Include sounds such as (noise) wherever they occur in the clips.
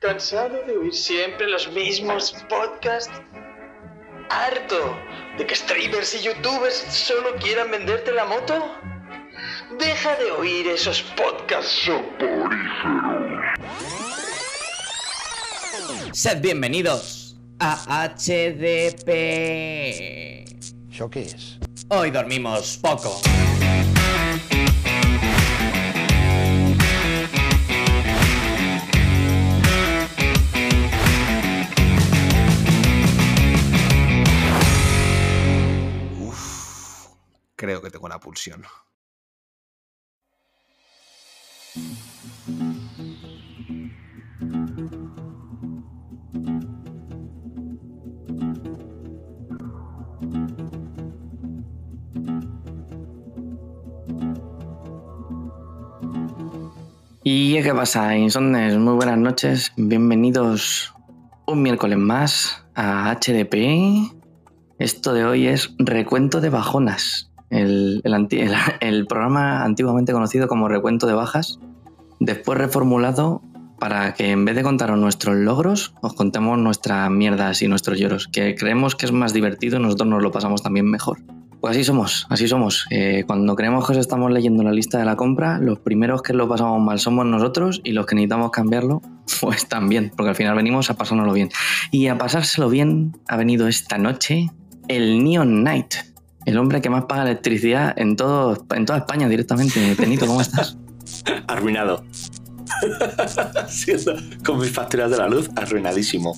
¿Cansado de oír siempre los mismos podcasts? ¿Harto de que streamers y youtubers solo quieran venderte la moto? Deja de oír esos podcasts soporíferos. Sed bienvenidos a HDP. ¿Eso qué es? Hoy dormimos poco. Creo que tengo la pulsión. ¿Y qué pasa, Insomnes? Muy buenas noches. Bienvenidos un miércoles más a HDP. Esto de hoy es Recuento de Bajonas, el, programa antiguamente conocido como Recuento de Bajas, después reformulado para que en vez de contaros nuestros logros, os contemos nuestras mierdas y nuestros lloros, que creemos que es más divertido y nosotros nos lo pasamos también mejor. Pues así somos, así somos. Eh, cuando creemos que os estamos leyendo la lista de la compra, los primeros que lo pasamos mal somos nosotros y los que necesitamos cambiarlo, (laughs) pues también, porque al final venimos a pasárnoslo bien. Y a pasárselo bien ha venido esta noche el Neon Knight, el hombre que más paga electricidad en, todo, en toda España directamente. Tenito, ¿cómo estás? (laughs) arruinado. (laughs) Con mis facturas de la luz, arruinadísimo.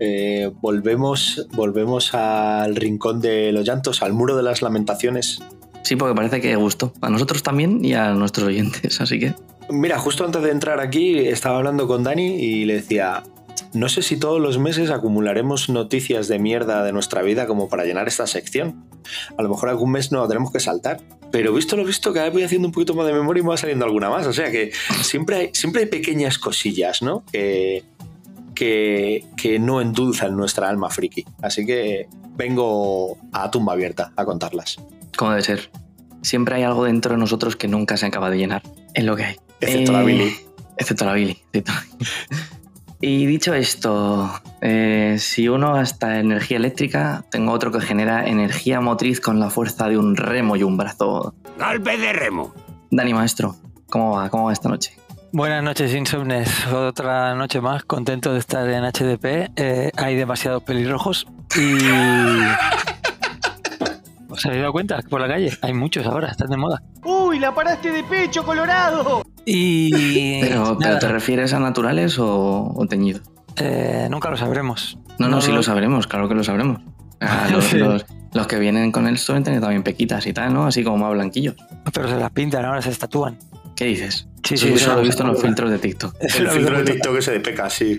Eh, volvemos, volvemos al rincón de los llantos, al muro de las lamentaciones. Sí, porque parece que gustó. A nosotros también y a nuestros oyentes, así que... Mira, justo antes de entrar aquí estaba hablando con Dani y le decía, no sé si todos los meses acumularemos noticias de mierda de nuestra vida como para llenar esta sección. A lo mejor algún mes no la tenemos que saltar. Pero visto lo visto, cada vez voy haciendo un poquito más de memoria y me va saliendo alguna más. O sea que siempre hay, siempre hay pequeñas cosillas, ¿no? Que, que, que no endulzan nuestra alma friki. Así que vengo a tumba abierta a contarlas. Como debe ser. Siempre hay algo dentro de nosotros que nunca se acaba de llenar. Es lo que hay. Excepto la Billy. Excepto la Billy. excepto la (laughs) Billy. Y dicho esto, eh, si uno gasta energía eléctrica, tengo otro que genera energía motriz con la fuerza de un remo y un brazo. ¡Golpe de remo! Dani, maestro, ¿cómo va? ¿Cómo va esta noche? Buenas noches, Insomnes. Otra noche más, contento de estar en HDP. Eh, hay demasiados pelirrojos y. (laughs) ¿Os habéis dado cuenta? Por la calle hay muchos ahora, están de moda. ¡Uy, la paraste de pecho, Colorado! Y. (laughs) Pero, ¿pero nada, te refieres a naturales o, o teñidos? eh, nunca lo sabremos. No, no, sí lo- lo sabremos, claro que lo sabremos. Ah, (laughs) los, Sí. los- los que vienen con él suelen tener también pequitas y tal, ¿no? Así como más blanquillos. Pero se las pintan, ahora se estatúan. ¿Qué dices? Sí, Eso- sí, eso lo he visto en los filtros de TikTok. El filtro de. TikTok ese de peca, sí.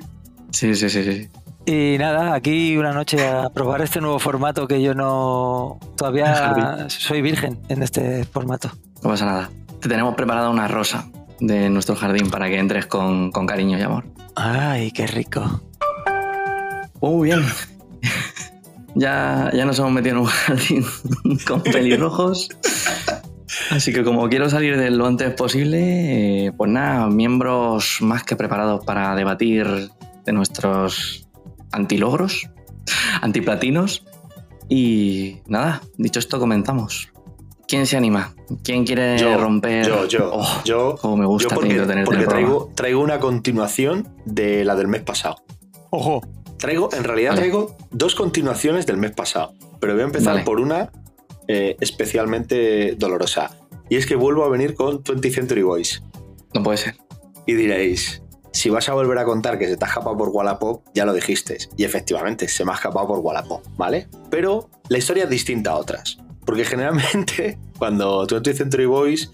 Sí, sí, sí, sí. Y nada, aquí una noche a probar este nuevo formato que yo no. Todavía soy virgen en este formato. No pasa nada. Te tenemos preparada una rosa de nuestro jardín para que entres con, con cariño y amor. Ay, qué rico. Muy bien. ya, ya nos hemos metido en un jardín (laughs) con pelirrojos. Así que como quiero salir de lo antes posible, eh, pues nada, miembros más que preparados para debatir de nuestros antilogros, antiplatinos. Y nada, dicho esto, comenzamos. ¿Quién se anima? ¿Quién quiere Yo, romper? Yo, yo, Oh, yo. cómo me gusta yo porque, porque traigo, traigo una continuación de la del mes pasado. Ojo. Traigo, en realidad Vale. traigo dos continuaciones del mes pasado, pero voy a empezar Vale. por una eh, especialmente dolorosa. Y es que vuelvo a venir con 20th Century Boys. No puede ser. Y diréis, si vas a volver a contar que se te ha escapado por Wallapop, ya lo dijiste. Y efectivamente, se me ha escapado por Wallapop, ¿vale? Pero la historia es distinta a otras. Porque generalmente, (laughs) cuando 20th Century Boys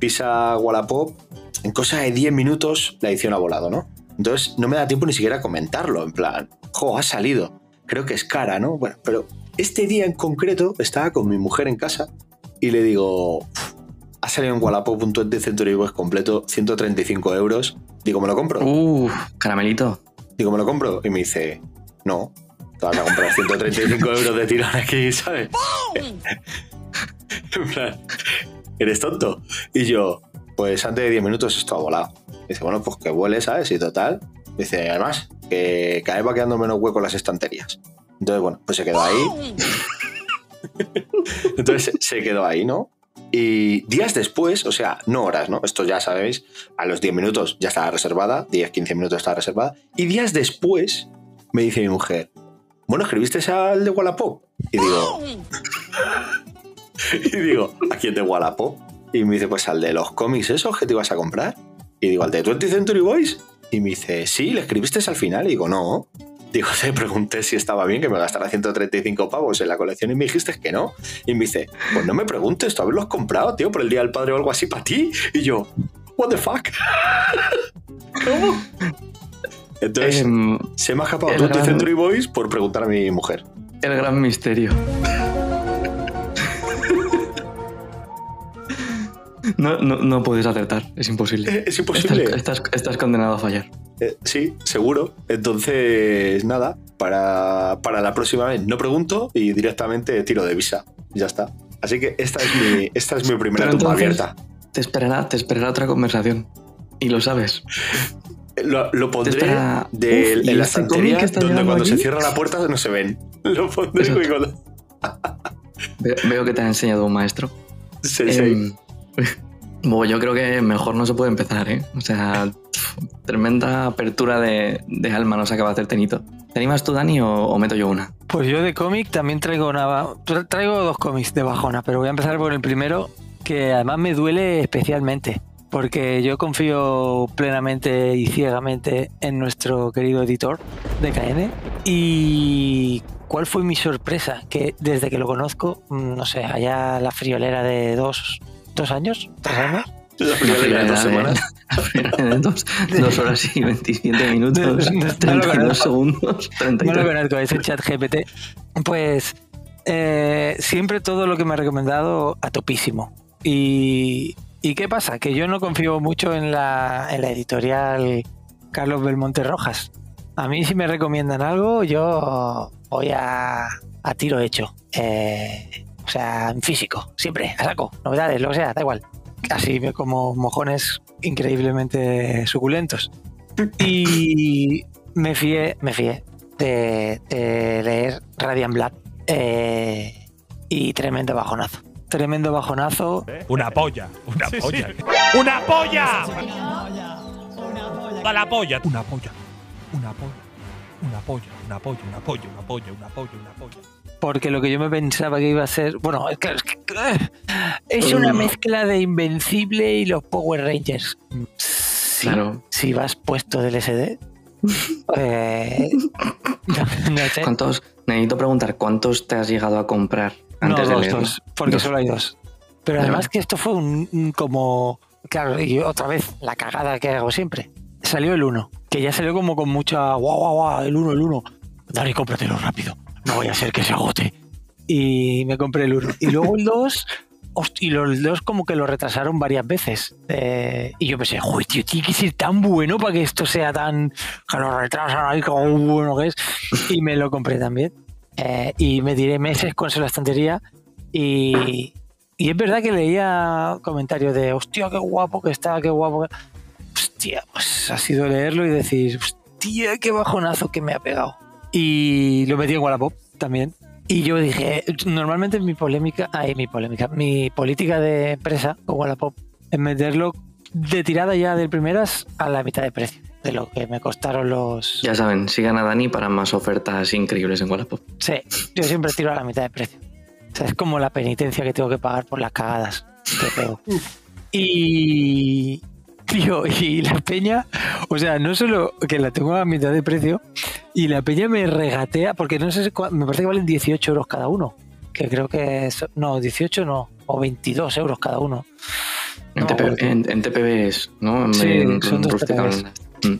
pisa Wallapop, en cosa de 10 minutos la edición ha volado, ¿no? Entonces no me da tiempo ni siquiera a comentarlo, en plan, jo, ha salido. Creo que es cara, ¿no? Bueno, pero este día en concreto estaba con mi mujer en casa y le digo, "Uf, ha salido en Wallapop.es de Century Boys completo, 135 euros. Digo, ¿me lo compro? Uh, caramelito. Digo, ¿me lo compro? Y me dice, no, te vas a comprar 135 euros de tirón aquí, ¿sabes? (laughs) en plan, ¿eres tonto? Y yo, pues antes de 10 minutos esto ha volado. Dice, bueno, pues que vuele, ¿sabes? Y total, Dice, además, que cada vez va quedando menos hueco en las estanterías. Entonces, bueno, pues se quedó ahí. (laughs) Entonces se quedó ahí, ¿no? Y días después, o sea, no horas, ¿no? Esto ya sabéis, a los 10 minutos ya estaba reservada, 10, 15 minutos estaba reservada. Y días después me dice mi mujer, bueno, ¿escribiste al de Wallapop? Y digo, (laughs) y digo, ¿a quién de Wallapop? Y me dice, pues al de los cómics esos que te ibas a comprar. Y digo, ¿al de 20 Century Boys? Y me dice, sí, ¿le escribiste al final? Y digo, no. Digo, te pregunté si estaba bien que me gastara 135 pavos en la colección y me dijiste que no. Y me dice, pues no me preguntes, tú haberlos comprado, tío, por el Día del Padre o algo así para ti. Y yo, what the fuck? (laughs) ¿Cómo? Entonces, se me ha escapado el 20 gran- Century Boys por preguntar a mi mujer. El gran misterio. (laughs) No, no, no puedes acertar, es imposible. Eh, Es imposible. Estás, estás- estás condenado a fallar. Eh, sí, seguro. Entonces, nada, para, para la próxima vez no pregunto y directamente tiro de visa. Ya está. Así que esta es mi, esta es mi primera tumba abierta. Te esperará, te esperará otra conversación. Y lo sabes. Lo, lo pondré espera- de- Uf, ¿y en la este estantería donde cuando se cierra la puerta no se ven. (laughs) Lo pondré Exacto. y cuando- Ve- Veo que te ha enseñado un maestro. Sí, sí. Bueno, yo creo que mejor no se puede empezar, ¿eh? O sea, tremenda apertura de, de alma nos acaba de hacer Tenito. ¿Te animas tú, Dani, o, meto yo una? Pues yo de cómic también traigo una, tra- traigo dos cómics de bajona, pero voy a empezar por el primero, que además me duele especialmente, porque yo confío plenamente y ciegamente en nuestro querido editor de KN. Y cuál fue mi sorpresa, que desde que lo conozco, mm, no sé, allá la friolera de dos, dos años, tres años. La friolera de dos semanas. de dos, dos horas y 27 minutos, No, no lo 32 conozco. segundos, No lo 33. conozco, es el chat GPT. Pues eh, siempre todo lo que me ha recomendado a topísimo. Y, ¿y qué pasa? Que yo no confío mucho en la, en la editorial Carlos Belmonte Rojas. A mí si me recomiendan algo, yo voy a, a tiro hecho. Eh, o sea, en físico, siempre, a saco, novedades, lo que sea, da igual. Así como mojones increíblemente suculentos. Y me fié, me fié de, de leer Radiant Black eh, y tremendo bajonazo. Tremendo bajonazo. Una polla, una polla. ¡Una polla! ¡Da la polla! Una polla, una polla, una polla, una polla, una polla, una polla, una polla, una polla. Porque lo que yo me pensaba que iba a ser. Bueno, es que es, que- es una mezcla de Invencible y los Power Rangers. Claro. Si vas puesto del SD. (laughs) eh, no, no sé. ¿Cuántos? Necesito preguntar, ¿cuántos te has llegado a comprar No, antes de dos, leerlo? dos, porque Dos. solo hay dos. Pero además que esto fue un, un como... Claro, y otra vez, la cagada que hago siempre. Salió el 1, que ya salió como con mucha... Guau, guau, guau, el 1, el 1. Dale, cómpratelo rápido. No vaya a ser que se agote. Y me compré el 1. Y luego el 2... Y los dos como que lo retrasaron varias veces. Eh, y yo pensé, uy, tío, tiene que ser tan bueno para que esto sea tan... Que lo retrasan ahí como bueno que es. Y me lo compré también. Eh, y me tiré meses con eso la estantería. Y, y es verdad que leía comentarios de, hostia, qué guapo que está, qué guapo que... Hostia, pues ha sido leerlo y decir, hostia, qué bajonazo que me ha pegado. Y lo metí en Wallapop también. Y yo dije, normalmente mi polémica, ay, mi polémica, mi política de empresa con Wallapop es meterlo de tirada ya de primeras a la mitad de precio de lo que me costaron los... Ya saben, sigan a Dani para más ofertas increíbles en Wallapop. Sí, yo siempre tiro a la mitad de precio. O sea, es como la penitencia que tengo que pagar por las cagadas que pego. Y. Tío, y la peña, o sea, no solo que la tengo a la mitad de precio, y la peña me regatea, porque no sé, cua- me parece que valen 18 euros cada uno. Que creo que. es- no, 18 no, o 22 euros cada uno. En, No, TP, en, en TPBs, ¿no? En- Sí, en- son dos TPBs. Mm.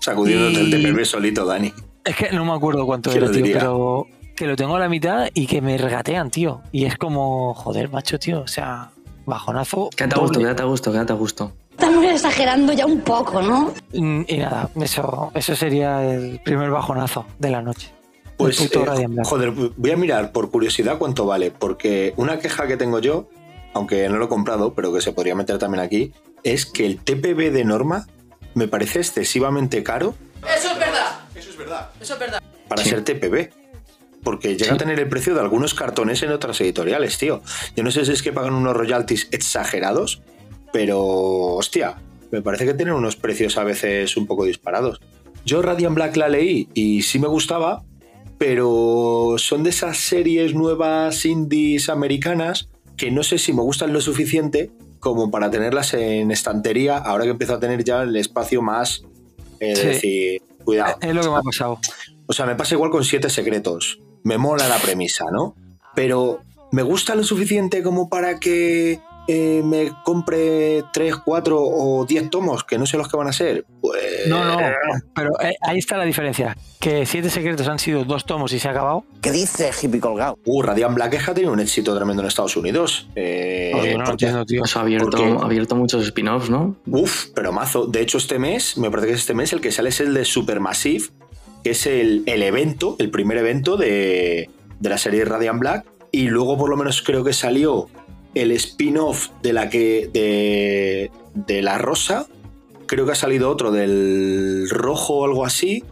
Sacudiéndote el Y- TPB solito, Dani. Es que no me acuerdo cuánto ¿Quién era, tío, pero que lo tengo a la mitad y que me regatean, tío. Y es como, joder, macho, tío, o sea, bajonazo. Quédate a gusto, quédate a gusto, quédate a gusto. Estamos exagerando ya un poco, ¿no? Mm, Y nada, eso, eso sería el primer bajonazo de la noche. Pues, eh, joder, voy a mirar por curiosidad cuánto vale, porque una queja que tengo yo, aunque no lo he comprado, pero que se podría meter también aquí, es que el TPB de norma me parece excesivamente caro ¡Es Eso es verdad. para Sí. ser TPB. Porque llega Sí. a tener el precio de algunos cartones en otras editoriales, tío. Yo no sé si es que pagan unos royalties exagerados, pero hostia, me parece que tienen unos precios a veces un poco disparados. Yo Radiant Black la leí y sí me gustaba, pero son de esas series nuevas indies americanas que no sé si me gustan lo suficiente como para tenerlas en estantería ahora que empiezo a tener ya el espacio más eh, de Sí. decir, cuidado. Es lo que me ha pasado. O sea, me pasa igual con Siete Secretos. Me mola la premisa, ¿no? Pero ¿me gusta lo suficiente como para que eh, me compre 3, 4 o 10 tomos, que no sé los que van a ser? Pues... No, no, pero eh, ahí está la diferencia. Que Siete Secretos han sido dos tomos y se ha acabado. ¿Qué dice hippie colgado? Uh, Radiant Black ha tenido un éxito tremendo en Estados Unidos. Eh, Oye, no lo porque- entiendo, tío. Eso ha abierto, ¿Por qué? ha abierto muchos spin-offs, ¿no? Uf, pero mazo. De hecho, este mes, me parece que es este mes, el que sale es el de Supermassive, que es el, el evento, el primer evento de, de la serie Radiant Black. Y luego, por lo menos, creo que salió el spin-off de la que. De, de la rosa. Creo que ha salido otro del rojo o algo así.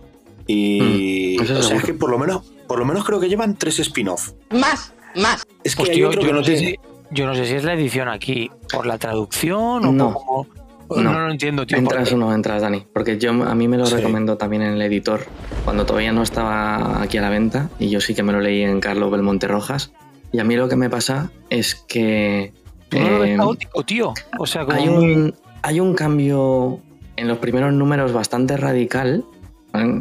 Y. Mm, eso o sea, es que por lo menos. Por lo menos creo que llevan tres spin-off. Más, más. Es que Pues, hay tío, otro yo, que no sé si, yo no sé si es la edición aquí por la traducción o No. como- No. No. lo entiendo, tío. ¿Entras o no entras, Dani? Porque yo a mí me lo Sí. recomendó también en el editor cuando todavía no estaba aquí a la venta y yo sí que me lo leí en Carlos Belmonte Rojas. Y a mí lo que me pasa es que ¿Tú no lo ves eh, caótico, tío? O sea, como hay, un, hay un cambio en los primeros números bastante radical.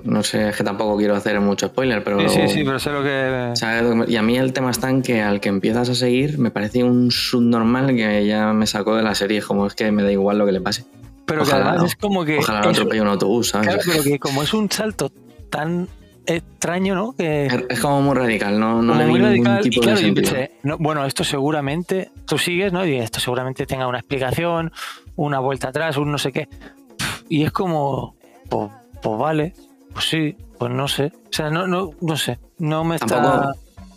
No sé, es que tampoco quiero hacer mucho spoiler, pero... Sí, sí, sí, pero sé lo que... ¿sabes lo que me- Y a mí el tema está en que al que empiezas a seguir me parece un subnormal que ya me sacó de la serie. Como es que me da igual lo que le pase. Pero que Ojalá, además es como que... Ojalá no atropelle un autobús, ¿sabes? claro, pero que como es un salto tan extraño, ¿no? Que... Es- como muy radical, no, no le muy ningún radical. Y tipo claro, de yo pensé, no, bueno, esto seguramente, tú sigues, ¿no? Y esto seguramente tenga una explicación, una vuelta atrás, un no sé qué. Y es como, pues, pues vale, pues sí, pues no sé. O sea, no, no, no sé, no me está... Tampoco,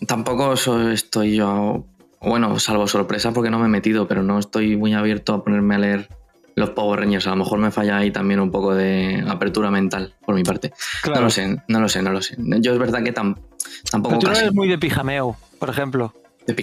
tampoco so- estoy yo, bueno, salvo sorpresa porque no me he metido, pero no estoy muy abierto a ponerme a leer los Power Rangers. A lo mejor me falla ahí también un poco de apertura mental por mi parte. Claro. No lo sé, no lo sé, no lo sé. Yo es verdad que tam- tampoco Pero tú no eres muy de pijameo, por ejemplo. De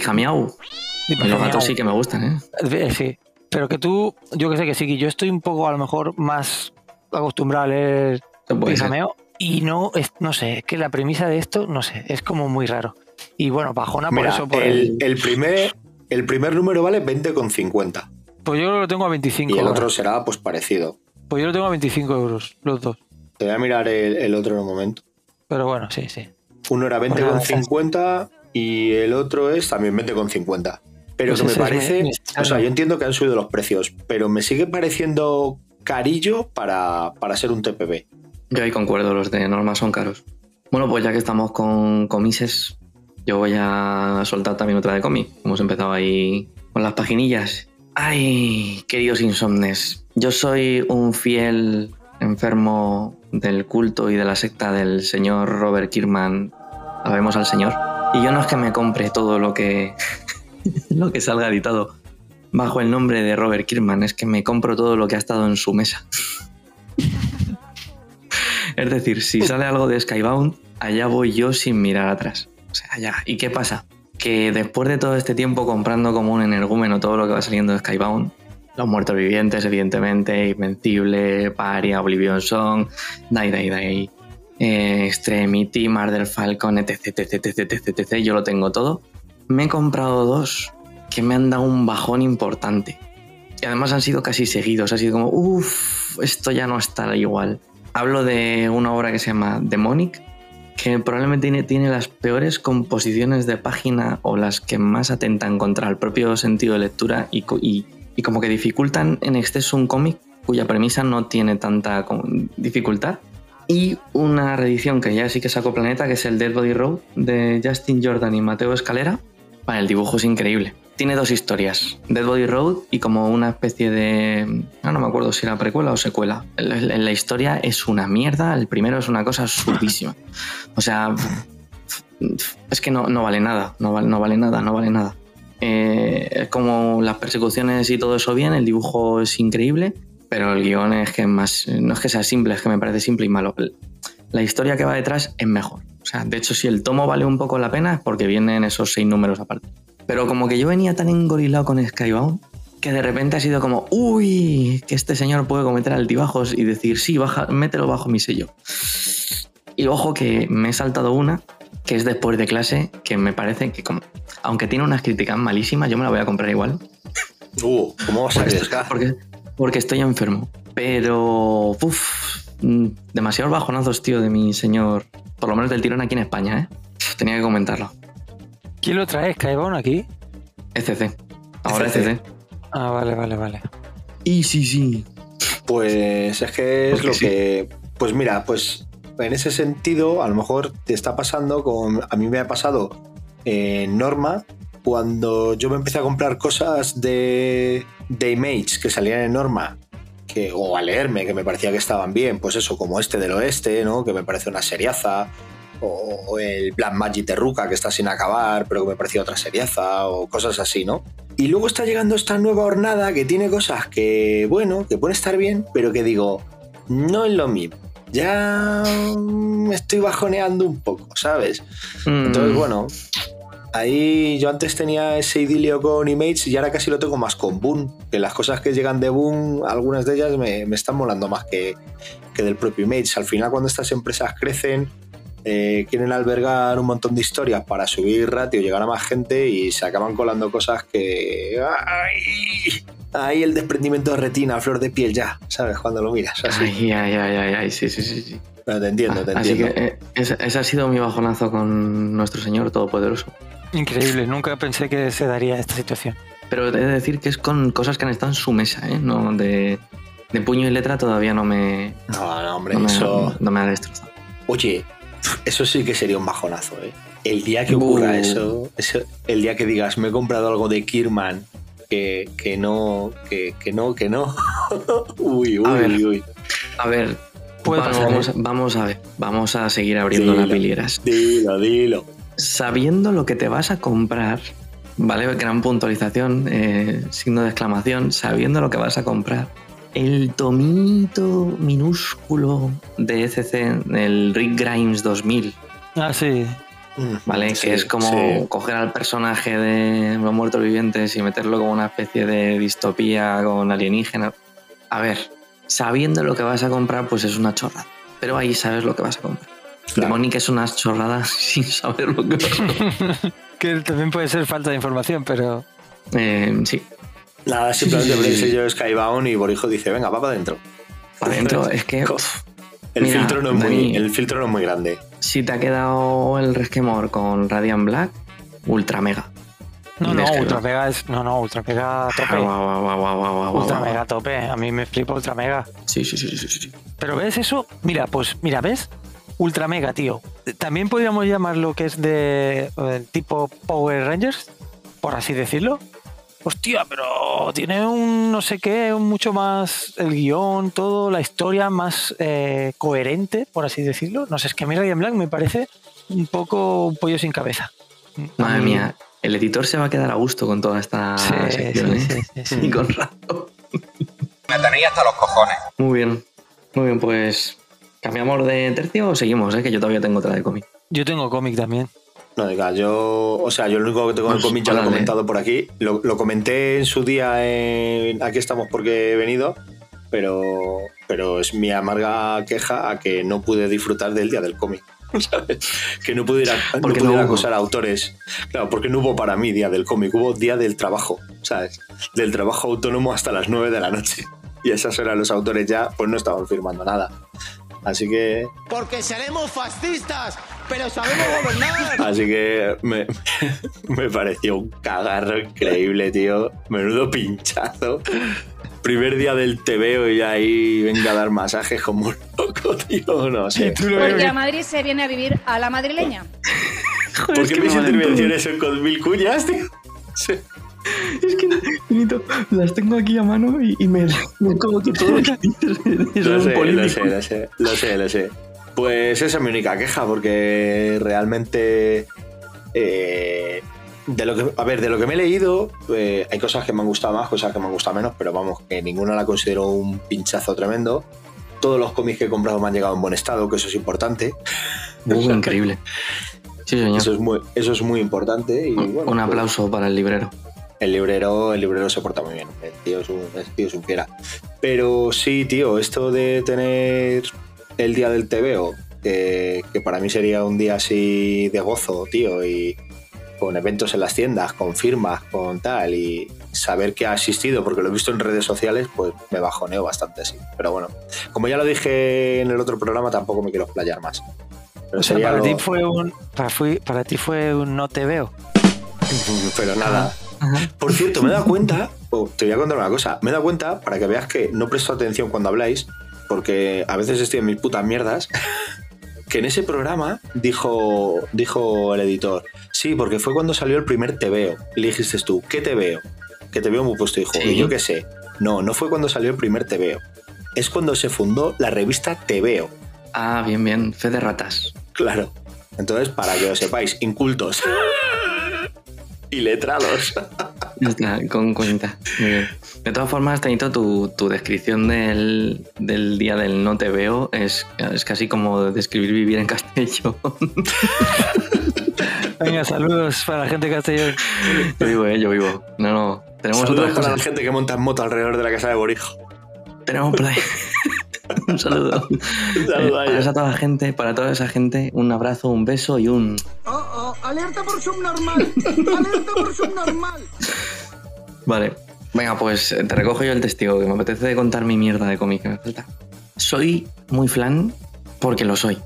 Y los gatos sí que me gustan, ¿eh? Eh, Sí, pero que tú, yo que sé que sí, que yo estoy un poco a lo mejor más acostumbrado a leer ser. pijameo y no, es, no sé, es que la premisa de esto, no sé, es como muy raro. Y bueno, bajona por Mira, eso, por el, el primer, el primer número vale 20,50. Pues yo lo tengo a 25 Y el ahora. otro será pues parecido. Pues yo lo tengo a 25 euros, los dos. Te voy a mirar el, el otro en un momento. Pero bueno, sí, sí. Uno era Pues nada, 20,50 y el otro es también 20,50. Pero Pues que me parece. o sea, yo entiendo que han subido los precios, pero me sigue pareciendo carillo para, para ser un TPB. Yo ahí concuerdo, los de norma son caros. Bueno, pues ya que estamos con comises, yo voy a soltar también otra de cómic. Hemos empezado ahí con las paginillas. Ay, queridos insomnes, yo soy un fiel enfermo del culto y de la secta del señor Robert Kirkman. Sabemos al señor. Y yo no es que me compre todo lo que, (laughs) lo que salga editado bajo el nombre de Robert Kirkman, es que me compro todo lo que ha estado en su mesa. (laughs) Es decir, si sale algo de Skybound, allá voy yo sin mirar atrás. O sea, allá. ¿Y qué pasa? Que después de todo este tiempo comprando como un energúmeno todo lo que va saliendo de Skybound, los muertos vivientes, evidentemente, Invencible, Paria, Oblivion Song, Die Die Die, eh, Extremity, Murder Falcon, etc, etc, etc, etc, etc, yo lo tengo todo. Me he comprado dos que me han dado un bajón importante. Y además han sido casi seguidos, ha sido como, uff, esto ya no está igual. Hablo de una obra que se llama Demonic, que probablemente tiene, tiene las peores composiciones de página o las que más atentan contra el propio sentido de lectura y, y- y como que dificultan en exceso un cómic cuya premisa no tiene tanta dificultad. Y una reedición que ya sí que sacó Planeta, que es el Dead Body Road de Justin Jordan y Mateo Escalera. Vale, el dibujo es increíble. Tiene dos historias, Dead Body Road y como una especie de... No, me acuerdo si era precuela o secuela. La, la- historia es una mierda, el primero es una cosa absurdísima. O sea, es que no, vale nada, no vale, nada, no vale nada. Eh, como las persecuciones y todo eso bien, el dibujo es increíble, pero el guion es que más... No es que sea simple, es que me parece simple y malo. La historia que va detrás es mejor. O sea, de hecho, si el tomo vale un poco la pena es porque vienen esos seis números aparte. Pero como que yo venía tan engorilado con Skybound que de repente ha sido como, uy, que este señor puede cometer altibajos y decir, sí, baja, mételo bajo mi sello. Y ojo que me he saltado una, que es después de clase, que me parece que como, aunque tiene unas críticas malísimas, yo me la voy a comprar igual. Uh, ¿cómo vas a Porque, porque, porque estoy enfermo. Pero, uff, demasiados bajonazos, tío, de mi señor. Por lo menos del tirón aquí en España, ¿eh? Tenía que comentarlo. ¿Quién lo trae? ¿Skybound aquí? ECC. Ahora ECC. ECC. Ah, vale, vale, vale. Y sí, sí. Pues es que es Porque lo sí. que. Pues mira, pues en ese sentido, a lo mejor te está pasando con. A mí me ha pasado en Norma cuando yo me empecé a comprar cosas de, de Image que salían en Norma. Que, o a leerme, que me parecía que estaban bien, pues eso, como este del oeste, ¿no? Que me parece una seriaza, o el Black Magic de Ruka, que está sin acabar, pero que me parecía otra seriaza, o cosas así, ¿no? Y luego está llegando esta nueva hornada que tiene cosas que, bueno, que pueden estar bien, pero que digo, no es lo mismo. Ya me estoy bajoneando un poco, ¿sabes? Entonces, Mm, bueno, ahí yo antes tenía ese idilio con Image y ahora casi lo tengo más con Boom. Que las cosas que llegan de Boom, algunas de ellas me, me están molando más que, que del propio Image. Al final, cuando estas empresas crecen, eh, quieren albergar un montón de historias para subir ratio, llegar a más gente y se acaban colando cosas que. ¡Ay! Ahí el desprendimiento de retina, a flor de piel ya, ¿sabes? Cuando lo miras así. Ay, ay, ay, ay, ay, sí, sí, sí. sí. Pero te entiendo, te Así entiendo. que eh, ese, ese ha sido mi bajonazo con nuestro Señor Todopoderoso. Increíble, nunca pensé que se daría esta situación. Pero he de decir que es con cosas que han estado en su mesa, ¿eh? No de, de puño y letra todavía no me, No, no, hombre, no me, eso. no me ha destrozado. Oye, eso sí que sería un bajonazo, ¿eh? El día que ocurra Uh. eso, eso- el día que digas, me he comprado algo de Kirman, que, que no, que, que no, que no. uy, (laughs) uy, A ver. uy. A ver, Puede vamos, pasar, vamos, vamos a ver, vamos a seguir abriendo Dilo. las pilieras. Dilo, dilo. Sabiendo lo que te vas a comprar, ¿vale? Gran puntualización, eh, signo de exclamación, sabiendo lo que vas a comprar. El tomito minúsculo de ECC, el Rick Grimes 2000, Ah, sí. Mm, ¿vale? sí, que es como sí. coger al personaje de Los Muertos Vivientes y meterlo como una especie de distopía con alienígenas. A ver, sabiendo lo que vas a comprar, pues es una chorrada. Pero ahí sabes lo que vas a comprar. Claro. Demonic es una chorrada (laughs) sin saber lo que vas a comprar. (laughs) Que también puede ser falta de información, pero Eh, sí, Nada, simplemente Sí, sí, porque sí, sí. yo Skybound y Borijo dice, venga, va para adentro. para adentro es que El, Mira, filtro no es muy, el filtro no es muy grande. si te ha quedado el resquemor con Radiant Black, ultra mega. no, no, ultra mega es, no, no, ultra mega Ah, tope. Ultra mega tope, a mí me flipa ultra mega. Sí, sí, sí, sí, sí, sí. Pero ves eso, mira, pues mira, ¿ves? Ultra mega, tío. También podríamos llamar lo que es de el tipo Power Rangers, por así decirlo. Hostia, pero tiene un no sé qué, un mucho más el guion, todo, la historia más eh, coherente, por así decirlo. No sé, es que a mí Radiant Black me parece un poco un pollo sin cabeza. Madre mí- mía, el editor se va a quedar a gusto con toda esta Sí, sección, sí, ¿eh? sí, sí, sí. (laughs) Y con razón. Me tenéis hasta los cojones. Muy bien, muy bien, pues ¿cambiamos de tercio o seguimos? Eh? Que yo todavía tengo otra de cómic. Yo tengo cómic también. No, diga, yo, o sea, yo lo único que tengo en el Pues, cómic ya lo he comentado por aquí. Lo, lo comenté en su día en Aquí estamos porque he venido, pero, pero es mi amarga queja a que no pude disfrutar del día del cómic. (laughs) ¿sabes? Que no pudiera, no Porque pudiera no acosar a autores. Claro, porque no hubo para mí día del cómic, hubo día del trabajo, ¿sabes? Del trabajo autónomo hasta las 9 de la noche. (laughs) Y a esas horas los autores ya pues no estaban firmando nada. Así que Porque seremos fascistas, pero sabemos gobernar. Así que me, me pareció un cagarro increíble, tío. Menudo pinchazo. Primer día del TVO y ahí venga a dar masajes como un loco, tío. No sé. Porque a Madrid se viene a vivir a la madrileña. ¿Por qué mis intervenciones son con mil cuñas, tío? Sí. Es que, Benito, las tengo aquí a mano y, y me, me como que todo lo que dices es Lo un sé, lo político. sé, lo sé, lo sé, lo sé. Pues esa es mi única queja, porque realmente. eh, de lo que, a ver, de lo que me he leído, eh, hay cosas que me han gustado más, cosas que me han gustado menos, pero vamos, que ninguna la considero un pinchazo tremendo. Todos los cómics que he comprado me han llegado en buen estado, que eso es importante. Uh, increíble. Sí, señor. Eso es muy, eso es muy importante. Y, Un- bueno, un pues, aplauso para el librero. El librero, el librero se porta muy bien. El tío es un, el tío es un fiera. Pero sí, tío, esto de tener el día del TVO, que, que para mí sería un día así de gozo, tío, y con eventos en las tiendas, con firmas, con tal, y saber que ha asistido, porque lo he visto en redes sociales, pues me bajoneo bastante así. Pero bueno, como ya lo dije en el otro programa, tampoco me quiero explayar más. Pero O sea, sería para lo- ti fue un. Para, fui- para ti fue un no te veo. (laughs) Pero nada. Por cierto, me he dado cuenta, oh, te voy a contar una cosa, me he dado cuenta para que veas que no presto atención cuando habláis, porque a veces estoy en mis putas mierdas, (laughs) que en ese programa dijo, dijo el editor, sí, porque fue cuando salió el primer Te Veo. Y le dijiste tú, ¿qué Te Veo? Que Te Veo muy puesto, hijo. Sí. Y yo qué sé. No, no fue cuando salió el primer Te Veo. Es cuando se fundó la revista Te Veo. Ah, bien, bien. Fe de ratas. Claro. Entonces, para que lo sepáis, incultos. (laughs) y letrados. (laughs) Ya está, con cuenta. Muy bien. De todas formas, Tenito, tu, tu descripción del, del día del no te veo es, es casi como describir vivir en Castellón. (laughs) Venga, saludos para la gente de Castellón. yo vivo, eh, yo vivo. No, no. Tenemos Saludos para la gente que monta en moto alrededor de la casa de Borijo. Tenemos por ahí. (laughs) un saludo. Un saludo a Eh, esa toda la gente, para toda esa gente, un abrazo, un beso y un. Oh, alerta por subnormal. Alerta por subnormal. Vale. Venga, pues eh, te recojo yo el testigo, que me apetece contar mi mierda de cómic que me falta. Soy muy flan, porque lo soy,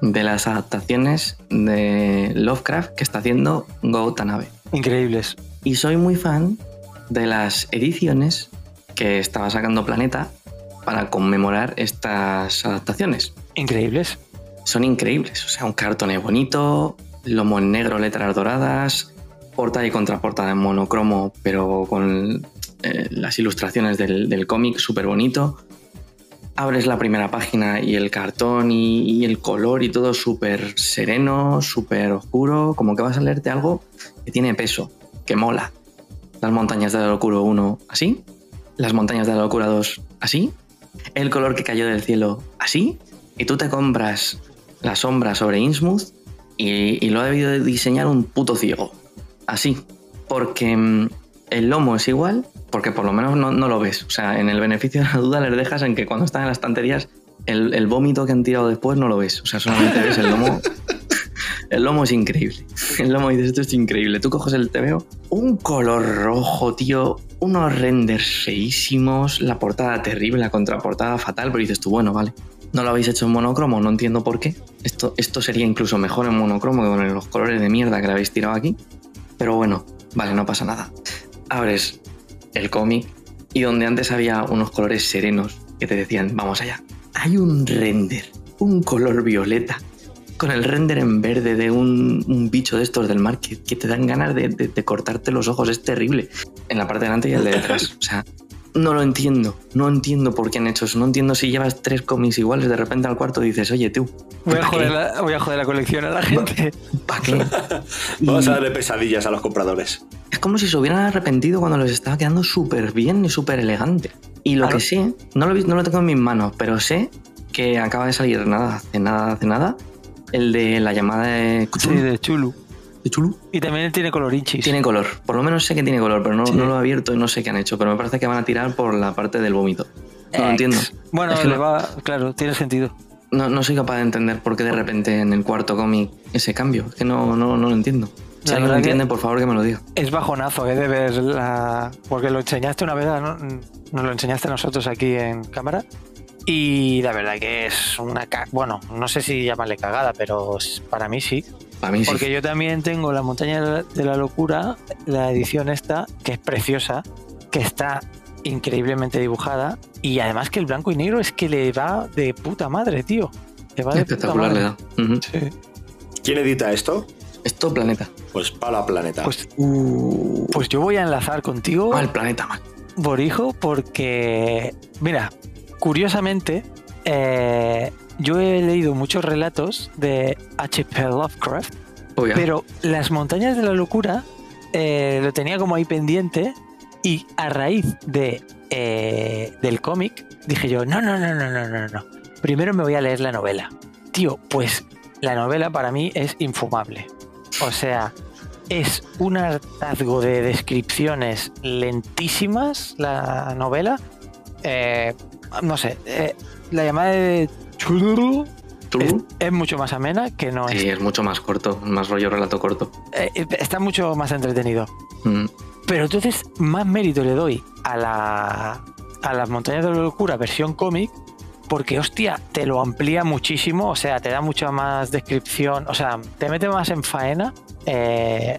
de las adaptaciones de Lovecraft que está haciendo Go Tanabe. Increíbles. Y soy muy fan de las ediciones que estaba sacando Planeta para conmemorar estas adaptaciones. Increíbles. Son increíbles, o sea, un cartón es bonito, lomo en negro, letras doradas, portada y contraportada en monocromo, pero con eh, las ilustraciones del, del cómic súper bonito. Abres la primera página y el cartón y, y el color y todo súper sereno, súper oscuro, como que vas a leerte algo que tiene peso, que mola. Las montañas de la locura 1 así, las montañas de la locura 2 así, el color que cayó del cielo así, y tú te compras la sombra sobre Innsmouth y, lo ha debido de diseñar un puto ciego. Así. Porque mm, el lomo es igual, porque por lo menos no, lo ves. O sea, en el beneficio de la duda les dejas en que cuando están en las estanterías, el, el vómito que han tirado después no lo ves. O sea, solamente ves el lomo. (laughs) El lomo es increíble. El lomo dices, esto es increíble. Tú coges el TVO, un color rojo, tío, unos renders feísimos, la portada terrible, la contraportada fatal, pero dices tú, bueno, vale. No lo habéis hecho en monocromo, no entiendo por qué. Esto, esto sería incluso mejor en monocromo que con los colores de mierda que le habéis tirado aquí. Pero bueno, vale, no pasa nada. Abres el cómic y donde antes había unos colores serenos que te decían, vamos allá, hay un render, un color violeta, con el render en verde de un, bicho de estos del mar que, te dan ganas de cortarte los ojos, es terrible. En la parte de delante y el de detrás. O sea, no lo entiendo, no entiendo por qué han hecho eso, no entiendo si llevas tres cómics iguales, de repente al cuarto dices, oye tú, Voy a, ¿para joder la, voy a joder la colección a la gente. ¿Para qué? (laughs) Vamos a darle pesadillas a los compradores. Es como si se hubieran arrepentido cuando les estaba quedando súper bien y súper elegante. Y lo Claro. que sé, no lo, no lo tengo en mis manos, pero sé que acaba de salir nada, hace nada, hace nada, el de la llamada de Sí, de Chulu. De Chulu. Y también tiene colorinchis. Tiene color, por lo menos sé que tiene color, pero no, Sí. no lo he abierto y no sé qué han hecho, pero me parece que van a tirar por la parte del vómito. No lo Ex. entiendo. Bueno, Es que le va, claro, tiene sentido. No, no soy capaz de entender por qué de repente en el cuarto cómic ese cambio. Es que no, no, no lo entiendo. Si alguien lo entiende, por favor que me lo diga. Es bajonazo, ¿eh? De ver la. Porque lo enseñaste una vez, ¿no? nos lo enseñaste a nosotros aquí en cámara. Y la verdad que es una. ca- Bueno, no sé si llamarle cagada, pero para mí sí. Para mí sí. Porque yo también tengo La Montaña de la- Locura, la edición esta, que es preciosa, que está increíblemente dibujada. Y además que el blanco y negro es que le va de puta madre, tío. Le va de puta Espectacular le madre. da. Ujú. Sí. ¿Quién edita esto? Esto planeta. Pues para Planeta. Pues, Uh, pues yo voy a enlazar contigo. mal planeta, mal. Borijo porque, mira, curiosamente, eh, yo he leído muchos relatos de H.P. Lovecraft, Obvio. pero Las Montañas de la Locura eh, lo tenía como ahí pendiente Y a raíz de, eh, del cómic, dije yo, no, no, no, no, no, no, no. Primero me voy a leer la novela. Tío, pues la novela para mí es infumable. O sea, es un hartazgo de descripciones lentísimas la novela. Eh, no sé, eh, la llamada de Es, es mucho más amena que no es. Sí, es mucho más corto, más rollo relato corto. Eh, eh, está mucho más entretenido. Mm. Pero entonces más mérito le doy a la a las montañas de la locura versión cómic porque hostia, te lo amplía muchísimo, o sea, te da mucha más descripción, o sea, te mete más en faena eh,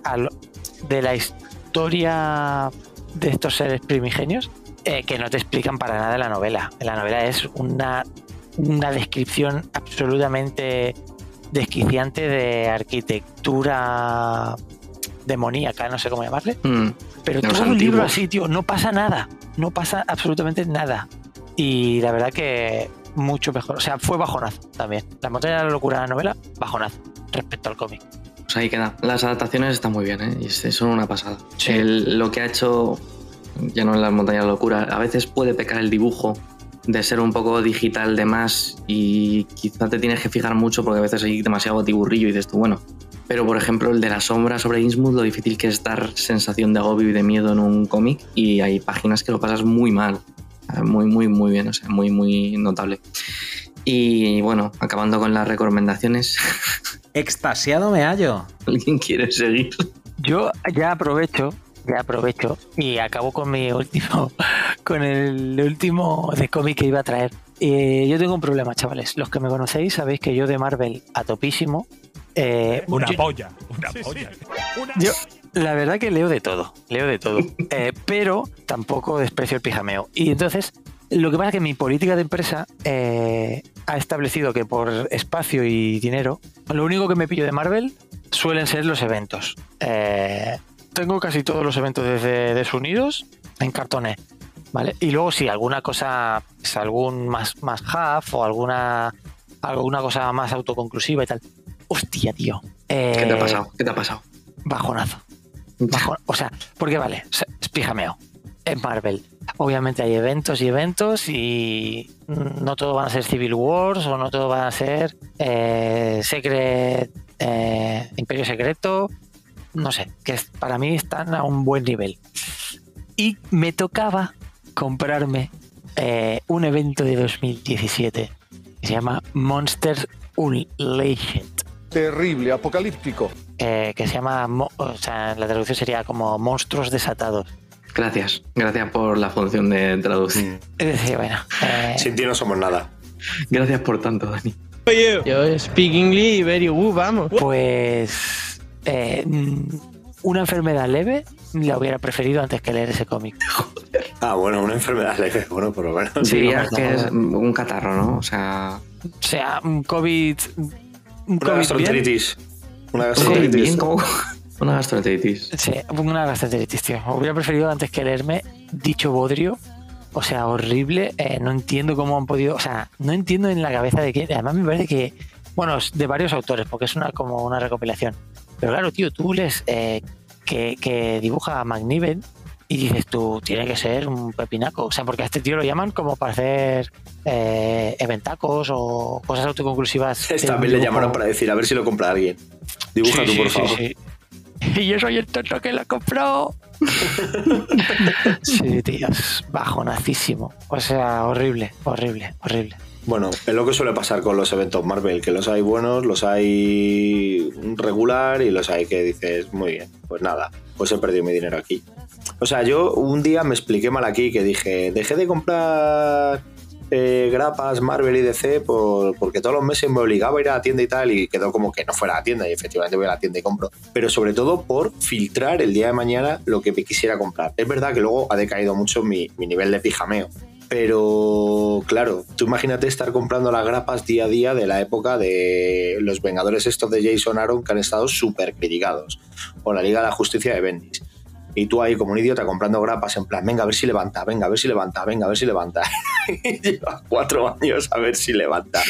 de la historia de estos seres primigenios eh, que no te explican para nada en la novela. En la novela es una, una descripción absolutamente desquiciante de arquitectura demoníaca, no sé cómo llamarle. Mm. Pero Los todo el libro así, tío, no pasa nada. No pasa absolutamente nada. Y la verdad que mucho mejor. O sea, fue bajonazo también. La montaña de la locura de la novela, bajonazo respecto al cómic. Pues ahí queda. Las adaptaciones están muy bien, ¿eh? Y son una pasada. El- lo que ha hecho, ya no en las montañas de la locura, a veces puede pecar el dibujo de ser un poco digital de más y quizá te tienes que fijar mucho porque a veces hay demasiado tiburrillo y dices tú, bueno. Pero por ejemplo, el de la sombra sobre Innsmouth, lo difícil que es dar sensación de agobio y de miedo en un cómic y hay páginas que lo pasas muy mal. Eh, Muy, muy, muy bien, o sea, muy, muy notable. Y bueno, acabando con las recomendaciones. (laughs) Extasiado me hallo. ¿Alguien quiere seguir? Yo ya aprovecho, ya aprovecho y acabo con mi último, (laughs) con el último de cómic que iba a traer. Eh, yo tengo un problema, chavales. Los que me conocéis sabéis que yo de Marvel a topísimo. eh, Una yo- polla. Una polla. Una Yo, la verdad que leo de todo, leo de todo, (laughs) Eh, pero tampoco desprecio el pijameo. Y entonces, lo que pasa es que mi política de empresa eh, ha establecido que por espacio y dinero, lo único que me pillo de Marvel suelen ser los eventos. Eh, tengo casi todos los eventos desde Desunidos en cartoné. ¿Vale? Y luego sí, alguna cosa, pues, algún más, más half o alguna, alguna cosa más autoconclusiva y tal. Hostia, tío. ¿Qué te ha Eh, pasado? ¿Qué te ha pasado? bajonazo. (laughs) Bajo- o sea, porque vale, o sea, es pijameo. Es Marvel. Obviamente hay eventos y eventos y no todo van a ser Civil Wars o no todo van a ser eh, Secret, eh, Imperio Secreto. No sé, que es- para mí están a un buen nivel. Y me tocaba comprarme eh, un evento de 2017 que se llama Monsters Unleashed Terrible, apocalíptico. eh, que se llama, o sea, la traducción sería como monstruos desatados. Gracias, gracias por la función de traducir. Es decir, bueno, eh, Sin ti no somos nada. Gracias por tanto, Dani. Yo speak English very good, vamos. pues eh, una enfermedad leve la hubiera preferido antes que leer ese cómic. (laughs) Ah, bueno, una enfermedad leve, bueno, por lo menos. Que no, es un catarro, ¿no? O sea, O sea, un COVID, un Una COVID bien, gastroenteritis. Una sí, gastroenteritis. bien como (laughs) una gastroenteritis. sí, una gastroenteritis, tío. Hubiera preferido antes que leerme dicho bodrio. O sea, horrible. eh, no entiendo cómo han podido. O sea, no entiendo en la cabeza de quién. Además, me parece que. Bueno, es de varios autores, porque es una como una recopilación. Pero claro, tío, tú lees eh, que, que dibuja a McNiven y dices tú, tiene que ser un pepinaco. O sea, porque a este tío lo llaman como para hacer eh, eventacos o cosas autoconclusivas. (laughs) También le llamaron para decir, a ver si lo compra alguien. Dibuja Sí, tú, sí, por favor. sí. (laughs) Y yo soy el tonto que lo compró. (laughs) sí, tío, es bajonacísimo. O sea, horrible, horrible, horrible. Bueno, es lo que suele pasar con los eventos Marvel, que los hay buenos, los hay regular y los hay que dices, muy bien, pues nada, pues he perdido mi dinero aquí. O sea, yo un día me expliqué mal aquí que dije, dejé de comprar eh, grapas Marvel y DC por- porque todos los meses me obligaba a ir a la tienda y tal y quedó como que no fuera a la tienda y efectivamente voy a la tienda y compro. Pero sobre todo por filtrar el día de mañana lo que me quisiera comprar. Es verdad que luego ha decaído mucho mi, mi nivel de pijameo. Pero claro, tú imagínate estar comprando las grapas día a día de la época de los Vengadores estos de Jason Aaron que han estado súper criticados. O la Liga de la Justicia de Bendis. Y tú ahí como un idiota comprando grapas en plan, venga a ver si levanta, venga a ver si levanta, venga a ver si levanta. (laughs) y lleva cuatro años a ver si levanta.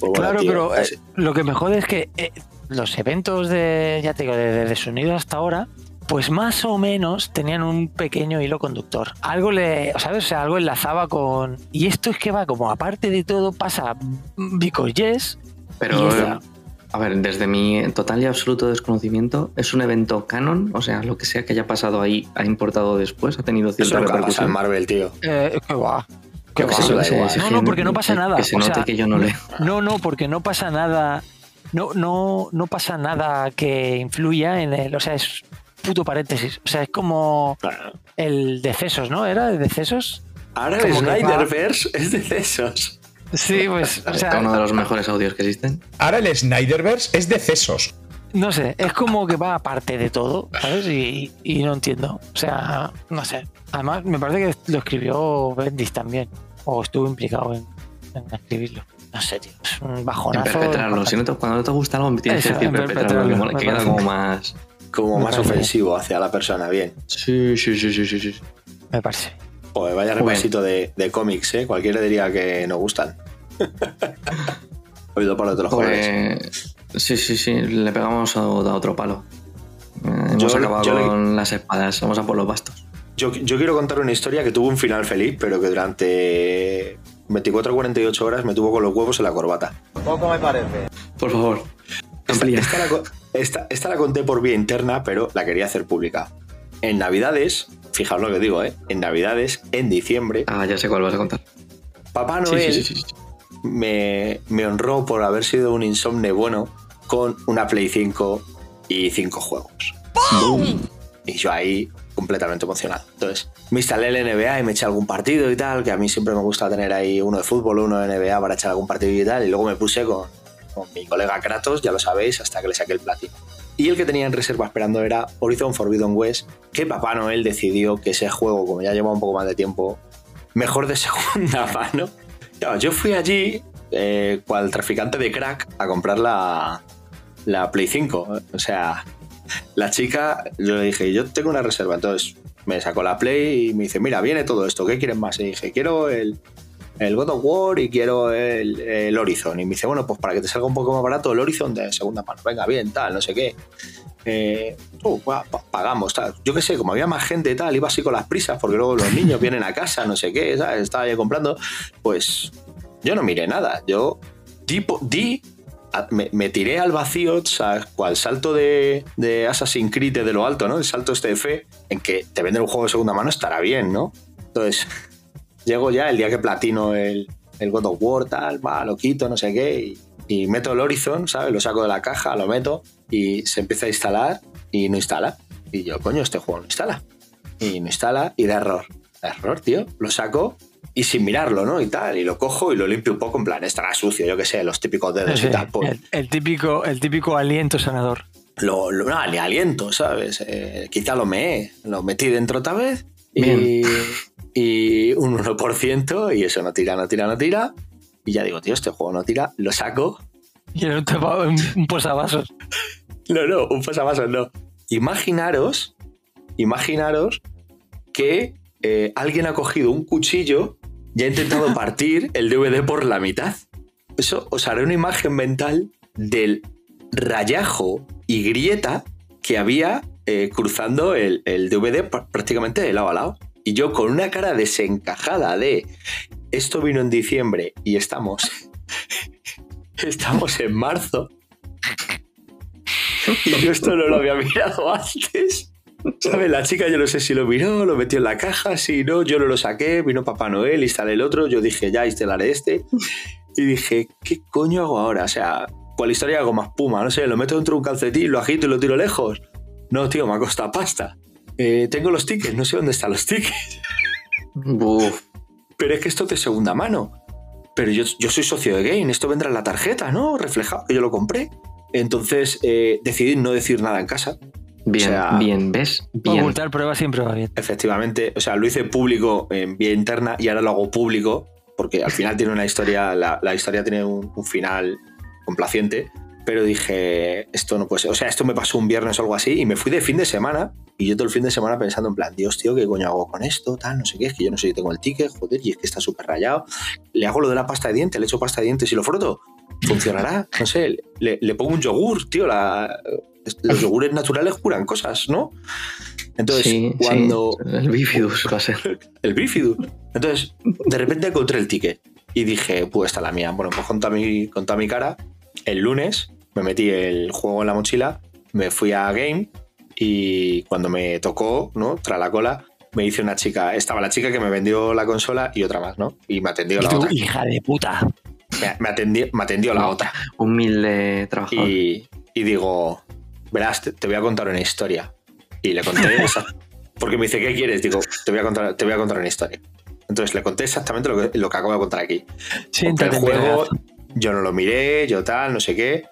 Pues bueno, claro, tío, pero eh, lo que me jode es que eh, los eventos de, ya te digo, desde de Desunido hasta ahora, pues más o menos tenían un pequeño hilo conductor. Algo le, ¿sabes? O sea, algo enlazaba con. Y esto es que va como aparte de todo, pasa because yes. Pero, esa- a ver, desde mi total y absoluto desconocimiento, ¿es un evento canon? O sea, lo que sea que haya pasado ahí ha importado después, ha tenido Eso cierta nunca pasa en repercusión. Marvel, tío. Eh, ¿Qué va? ¿Qué va? No, no, porque no pasa que- nada. Que se o note sea, que yo no leo. No, no, porque no pasa nada. No, no, no pasa nada que influya en el. O sea, es puto paréntesis. O sea, es como Claro. el decesos, ¿no? ¿Era de decesos? Ahora el Snyderverse es de cesos. Sí, pues. O sea, Uno de los mejores audios que existen. Ahora el Snyderverse es de cesos. No sé, es como que va aparte de todo, ¿sabes? Y, y no entiendo. O sea, no sé. Además, me parece que lo escribió Bendis también. O estuvo implicado en, en escribirlo. No sé, tío. Es un En bajonazo. perpetrarlo. Si no te- cuando no te gusta algo, tienes que decir en perpetrarlo, que, mola- queda como más. Como Me más parece. ofensivo hacia la persona, bien. Sí, sí, sí, sí, sí. sí. Me parece. Joder, vaya repasito de, de cómics, ¿eh? Cualquiera diría que nos gustan. (laughs) Oído para otros jóvenes. Pues, sí, sí, sí, le pegamos a, a otro palo. Eh, hemos Yo- acabado yo le- con las espadas, vamos a por los bastos. Yo, yo quiero contar una historia que tuvo un final feliz, pero que durante 24 o 48 horas me tuvo con los huevos en la corbata. Poco me parece. Por favor, Esta, la, esta- esta la conté por vía interna, pero la quería hacer pública. En Navidades, fijaos lo que digo, ¿eh? En Navidades, en diciembre, Ah, ya sé cuál vas a contar. Papá Noel sí, sí, sí, sí. Me, me honró por haber sido un insomne bueno con una Play 5 y 5 juegos. Y yo ahí completamente emocionado. Entonces, me instalé el NBA y me eché algún partido y tal, que a mí siempre me gusta tener ahí uno de fútbol, uno de NBA para echar algún partido y tal. Y luego me puse con, con mi colega Kratos, ya lo sabéis, hasta que le saqué el platino. Y el que tenía en reserva esperando era Horizon Forbidden West, que Papá Noel decidió que ese juego, como ya lleva un poco más de tiempo, mejor de (laughs) segunda mano. Yo fui allí, eh, cual traficante de crack, a comprar la, la Play 5. O sea, la chica, yo le dije, yo tengo una reserva. Entonces me sacó la Play y me dice, mira, viene todo esto, ¿qué quieres más? Y dije, quiero el, el God of War y quiero el, el Horizon. Y me dice, bueno, pues para que te salga un poco más barato, el Horizon de segunda mano. Venga, bien, tal, no sé qué. Eh, uh, pa- pa- pagamos, tal. Yo qué sé, como había más gente y tal, iba así con las prisas porque luego los niños (laughs) vienen a casa, no sé qué, ¿sabes? Estaba ya comprando. Pues yo no miré nada. Yo di, di me tiré al vacío, ¿sabes? Cual salto de, de Assassin's Creed de lo alto, ¿no? El salto este de fe, en que te venden un juego de segunda mano, estará bien, ¿no? Entonces, llego ya el día que platino el, el God of War, tal, va, lo quito, no sé qué, y, y meto el Horizon, ¿sabes? Lo saco de la caja, lo meto, y se empieza a instalar, y no instala. Y yo, coño, este juego no instala. Y no instala, y da error. Da error, tío. Lo saco, y sin mirarlo, ¿no? Y tal, y lo cojo y lo limpio un poco, en plan, estará sucio, yo qué sé, los típicos dedos Sí, y tal. pues, el, el típico, el típico aliento sanador. lo, lo- no, ni aliento, ¿sabes? Eh, quizá lo meé, lo metí dentro otra vez y. (laughs) y un 1% y eso no tira, no tira, no tira. Y ya digo, tío, este juego no tira, lo saco. Y era un, tapa- un, un posavasos. (laughs) No, no, un pasavasos no. Imaginaros, imaginaros que eh, alguien ha cogido un cuchillo y ha intentado (laughs) partir el DVD por la mitad. Eso os haré una imagen mental del rayajo y grieta que había eh, cruzando el, el DVD pr- prácticamente de lado a lado. Y yo con una cara desencajada de esto vino en diciembre y estamos, (laughs) estamos en marzo. (laughs) Y yo esto no lo había mirado antes. ¿Sabes? La chica yo no sé si lo miró, lo metió en la caja, si no, yo no lo saqué, vino Papá Noel, instalé el otro, yo dije, ya instalaré este. Y dije, ¿qué coño hago ahora? O sea, ¿cuál historia hago más puma? No sé, lo meto dentro de un calcetín, lo agito y lo tiro lejos. No, tío, me ha costado pasta. Eh, tengo los tickets, no sé dónde están los tickets. Pero es que esto es de segunda mano. Pero yo, yo soy socio de Game, esto vendrá en la tarjeta, ¿no? Reflejado, que yo lo compré. Entonces eh, decidí no decir nada en casa. Bien, O sea, bien, ¿ves? Bien. Ocultar pruebas siempre va bien. Efectivamente, o sea, lo hice público en vía interna y ahora lo hago público porque al final tiene una historia, la, la historia tiene un, un final complaciente, pero dije, esto no puede ser, o sea, esto me pasó un viernes o algo así y me fui de fin de semana y yo todo el fin de semana pensando en plan, Dios, tío, ¿qué coño hago con esto? Tal, no sé qué, es que yo no sé si tengo el ticket, joder, y es que está súper rayado. Le hago lo de la pasta de dientes, le echo pasta de dientes y lo froto. ¿Funcionará? No sé, le, le pongo un yogur, tío, la, los yogures naturales curan cosas, ¿no? Entonces, Sí, sí, cuando. el bifidus va a ser. (laughs) El bifidus. Entonces, de repente encontré el ticket y dije, pues está la mía. Bueno, pues con toda mi, con toda mi cara, el lunes me metí el juego en la mochila, me fui a Game y cuando me tocó, ¿no? Tras la cola, me dice una chica, estaba la chica que me vendió la consola y otra más, ¿no? Y me atendió la tú, otra. hija de puta. Me, me atendió, me atendió la otra. Humilde trabajador. Y, y digo, verás, te, te voy a contar una historia. Y le conté (laughs) esa. Porque me dice, ¿qué quieres? Digo, te voy a contar, te voy a contar una historia. Entonces le conté exactamente lo que, lo que acabo de contar aquí. Compré el juego. Yo no lo miré, yo tal, no sé qué.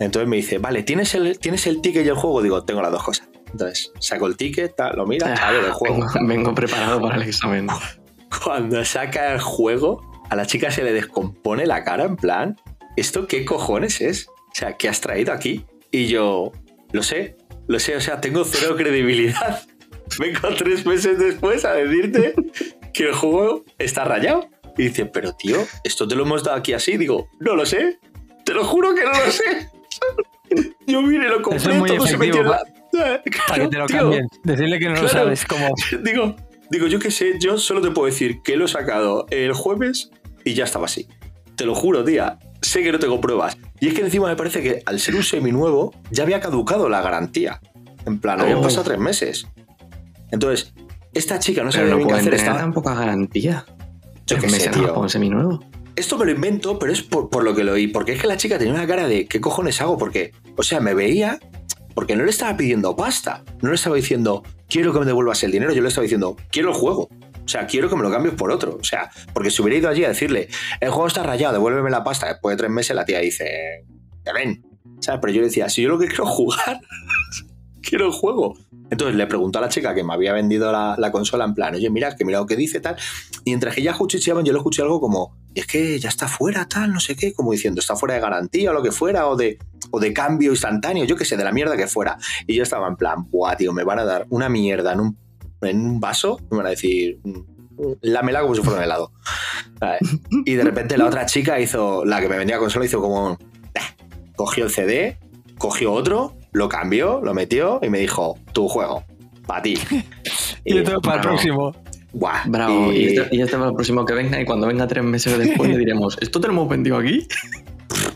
Entonces me dice, vale, ¿tienes el, ¿tienes el ticket y el juego? Digo, tengo las dos cosas. Entonces saco el ticket, tal, lo mira, a ver el juego. Vengo, vengo preparado para el examen. Cuando saca el juego, a la chica se le descompone la cara en plan, ¿esto qué cojones es? O sea, ¿qué has traído aquí? Y yo, lo sé, lo sé, o sea, tengo cero (laughs) credibilidad. Vengo tres meses después a decirte que el juego está rayado. Y dice, pero tío, ¿esto te lo hemos dado aquí así? Digo, no lo sé, te lo juro que no lo sé. (laughs) Yo vine, lo compré, es muy todo se metió en la... (laughs) Para que te lo tío. cambien. Decirle que no lo sabes. Como, (laughs) Digo, digo, yo qué sé, yo solo te puedo decir que lo he sacado el jueves y ya estaba así. Te lo juro, tía. Sé que no tengo pruebas. Y es que encima me parece que al ser un seminuevo ya había caducado la garantía. En plan, habían Oh. pasado tres meses. Entonces, esta chica no bien qué pueden hacer. Estaba... tan poca garantía. Yo qué sé, tío. seminuevo. Esto me lo invento, pero es por, por lo que lo oí. Porque es que la chica tenía una cara de ¿qué cojones hago? Porque, o sea, me veía. Porque no le estaba pidiendo pasta. No le estaba diciendo, quiero que me devuelvas el dinero. Yo le estaba diciendo, quiero el juego. O sea, quiero que me lo cambies por otro. O sea, porque si hubiera ido allí a decirle, el juego está rayado, devuélveme la pasta. Después de tres meses, la tía dice, ya ven. ¿Sabes? Pero yo le decía, si yo lo que quiero es jugar, (laughs) quiero el juego. Entonces le preguntó a la chica que me había vendido la, la consola en plan, oye, mira, que mira lo que dice, tal. Y mientras que ya cuchicheaban, yo le escuché algo como, "Y es que ya está fuera, tal, no sé qué, como diciendo, está fuera de garantía o lo que fuera, o de, o de cambio instantáneo, yo qué sé, de la mierda que fuera. Y yo estaba en plan, buah, tío, me van a dar una mierda en un, en un vaso, me van a decir, "Mm, lámela como si fuera un helado. Y de repente la otra chica hizo, la que me vendía la consola, hizo como, "Eh", cogió el CD, cogió otro, lo cambió, lo metió y me dijo, tu juego, para ti. (laughs) y esto para el próximo. Guau. Bravo. Y- Y, este, y este va el próximo que venga. Y cuando venga tres meses después, le diremos: ¿Esto te lo hemos vendido aquí?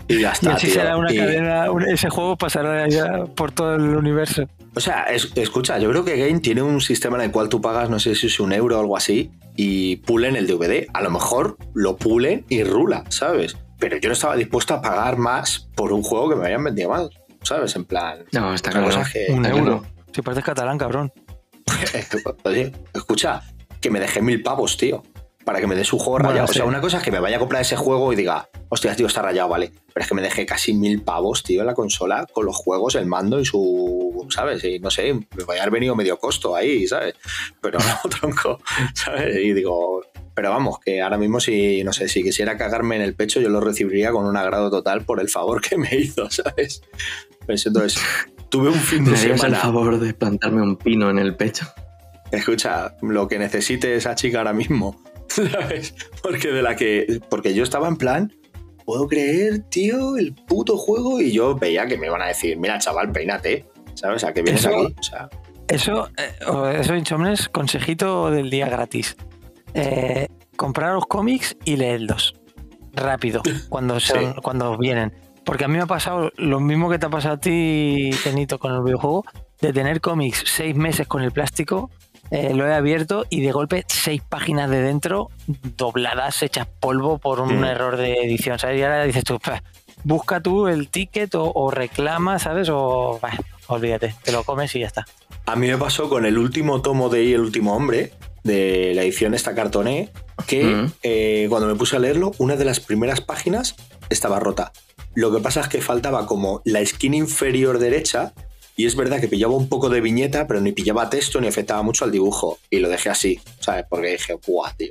Y ya Y está, así tío. será una Y- cadena. un- ese juego pasará ya por todo el universo. O sea, es- escucha, yo creo que Game tiene un sistema en el cual tú pagas, no sé si es un euro o algo así, y pulen el DVD. A lo mejor lo pulen y rula, ¿sabes? Pero yo no estaba dispuesto a pagar más por un juego que me habían vendido mal, ¿sabes? En plan. No, está claro. que- Un euro. Si pareces catalán, cabrón. (laughs) Oye, escucha, que me dejé mil pavos, tío. Para que me des un juego Bueno, rayado. O sea, una cosa es que me vaya a comprar ese juego y diga, hostia, tío, está rayado, vale. Pero es que me dejé casi mil pavos, tío, en la consola con los juegos, el mando y su. ¿Sabes? Y no sé, me voy a haber venido medio costo ahí, ¿sabes? Pero no, (laughs) tronco, ¿sabes? Y digo. Pero vamos, que ahora mismo si, no sé, si quisiera cagarme en el pecho, yo lo recibiría con un agrado total por el favor que me hizo, (laughs) ¿sabes? Pues entonces, tuve un fin de ¿Me harías el semana. favor de plantarme un pino en el pecho? Escucha, lo que necesite esa chica ahora mismo, (laughs) ¿sabes? Porque de la que. Porque yo estaba en plan. Puedo creer, tío, el puto juego. Y yo veía que me iban a decir, mira, chaval, peínate. ¿Sabes? A que vienes Eso- aquí. O sea, Eso, eh, o eso, Insomnes, consejito del día gratis. Eh, comprar los cómics y leerlos. Rápido, cuando, (laughs) son, cuando vienen. Porque a mí me ha pasado lo mismo que te ha pasado a ti, Tenito, con el videojuego, de tener cómics seis meses con el plástico, eh, lo he abierto y de golpe seis páginas de dentro dobladas, hechas polvo por un Mm. error de edición. ¿sabes? Y ahora dices tú, "Pah, busca tú el ticket o, o reclama, ¿sabes? O bah, olvídate, te lo comes y ya está. a mí me pasó con el último tomo de Y el último hombre, de la edición esta cartoné, que Mm. eh, cuando me puse a leerlo, una de las primeras páginas estaba rota. Lo que pasa es que faltaba como la esquina inferior derecha, y es verdad que pillaba un poco de viñeta, pero ni pillaba texto ni afectaba mucho al dibujo. Y lo dejé así, ¿sabes? Porque dije, ¡buah, tío!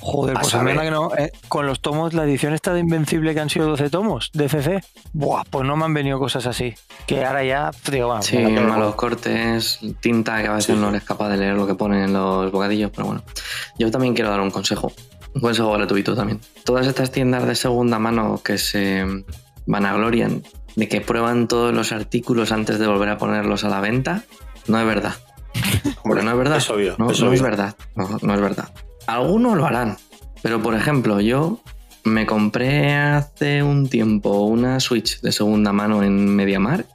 Joder, A pues a saber. mí que no. eh, con los tomos, la edición esta de Invencible que han sido 12 tomos de CC, buah, pues no me han venido cosas así. Que ahora ya, digo, bueno, Sí, malos cortes, tinta que a veces no eres capaz de leer lo que ponen en los bocadillos, pero bueno. Yo también quiero dar un consejo. Un consejo gratuito también. Todas estas tiendas de segunda mano que se vanaglorian de que prueban todos los artículos antes de volver a ponerlos a la venta, no es verdad. (laughs) Hombre, no es verdad. Es obvio. No, es, no obvio. es verdad. No, no es verdad. Algunos lo harán. Pero, por ejemplo, yo me compré hace un tiempo una Switch de segunda mano en MediaMark.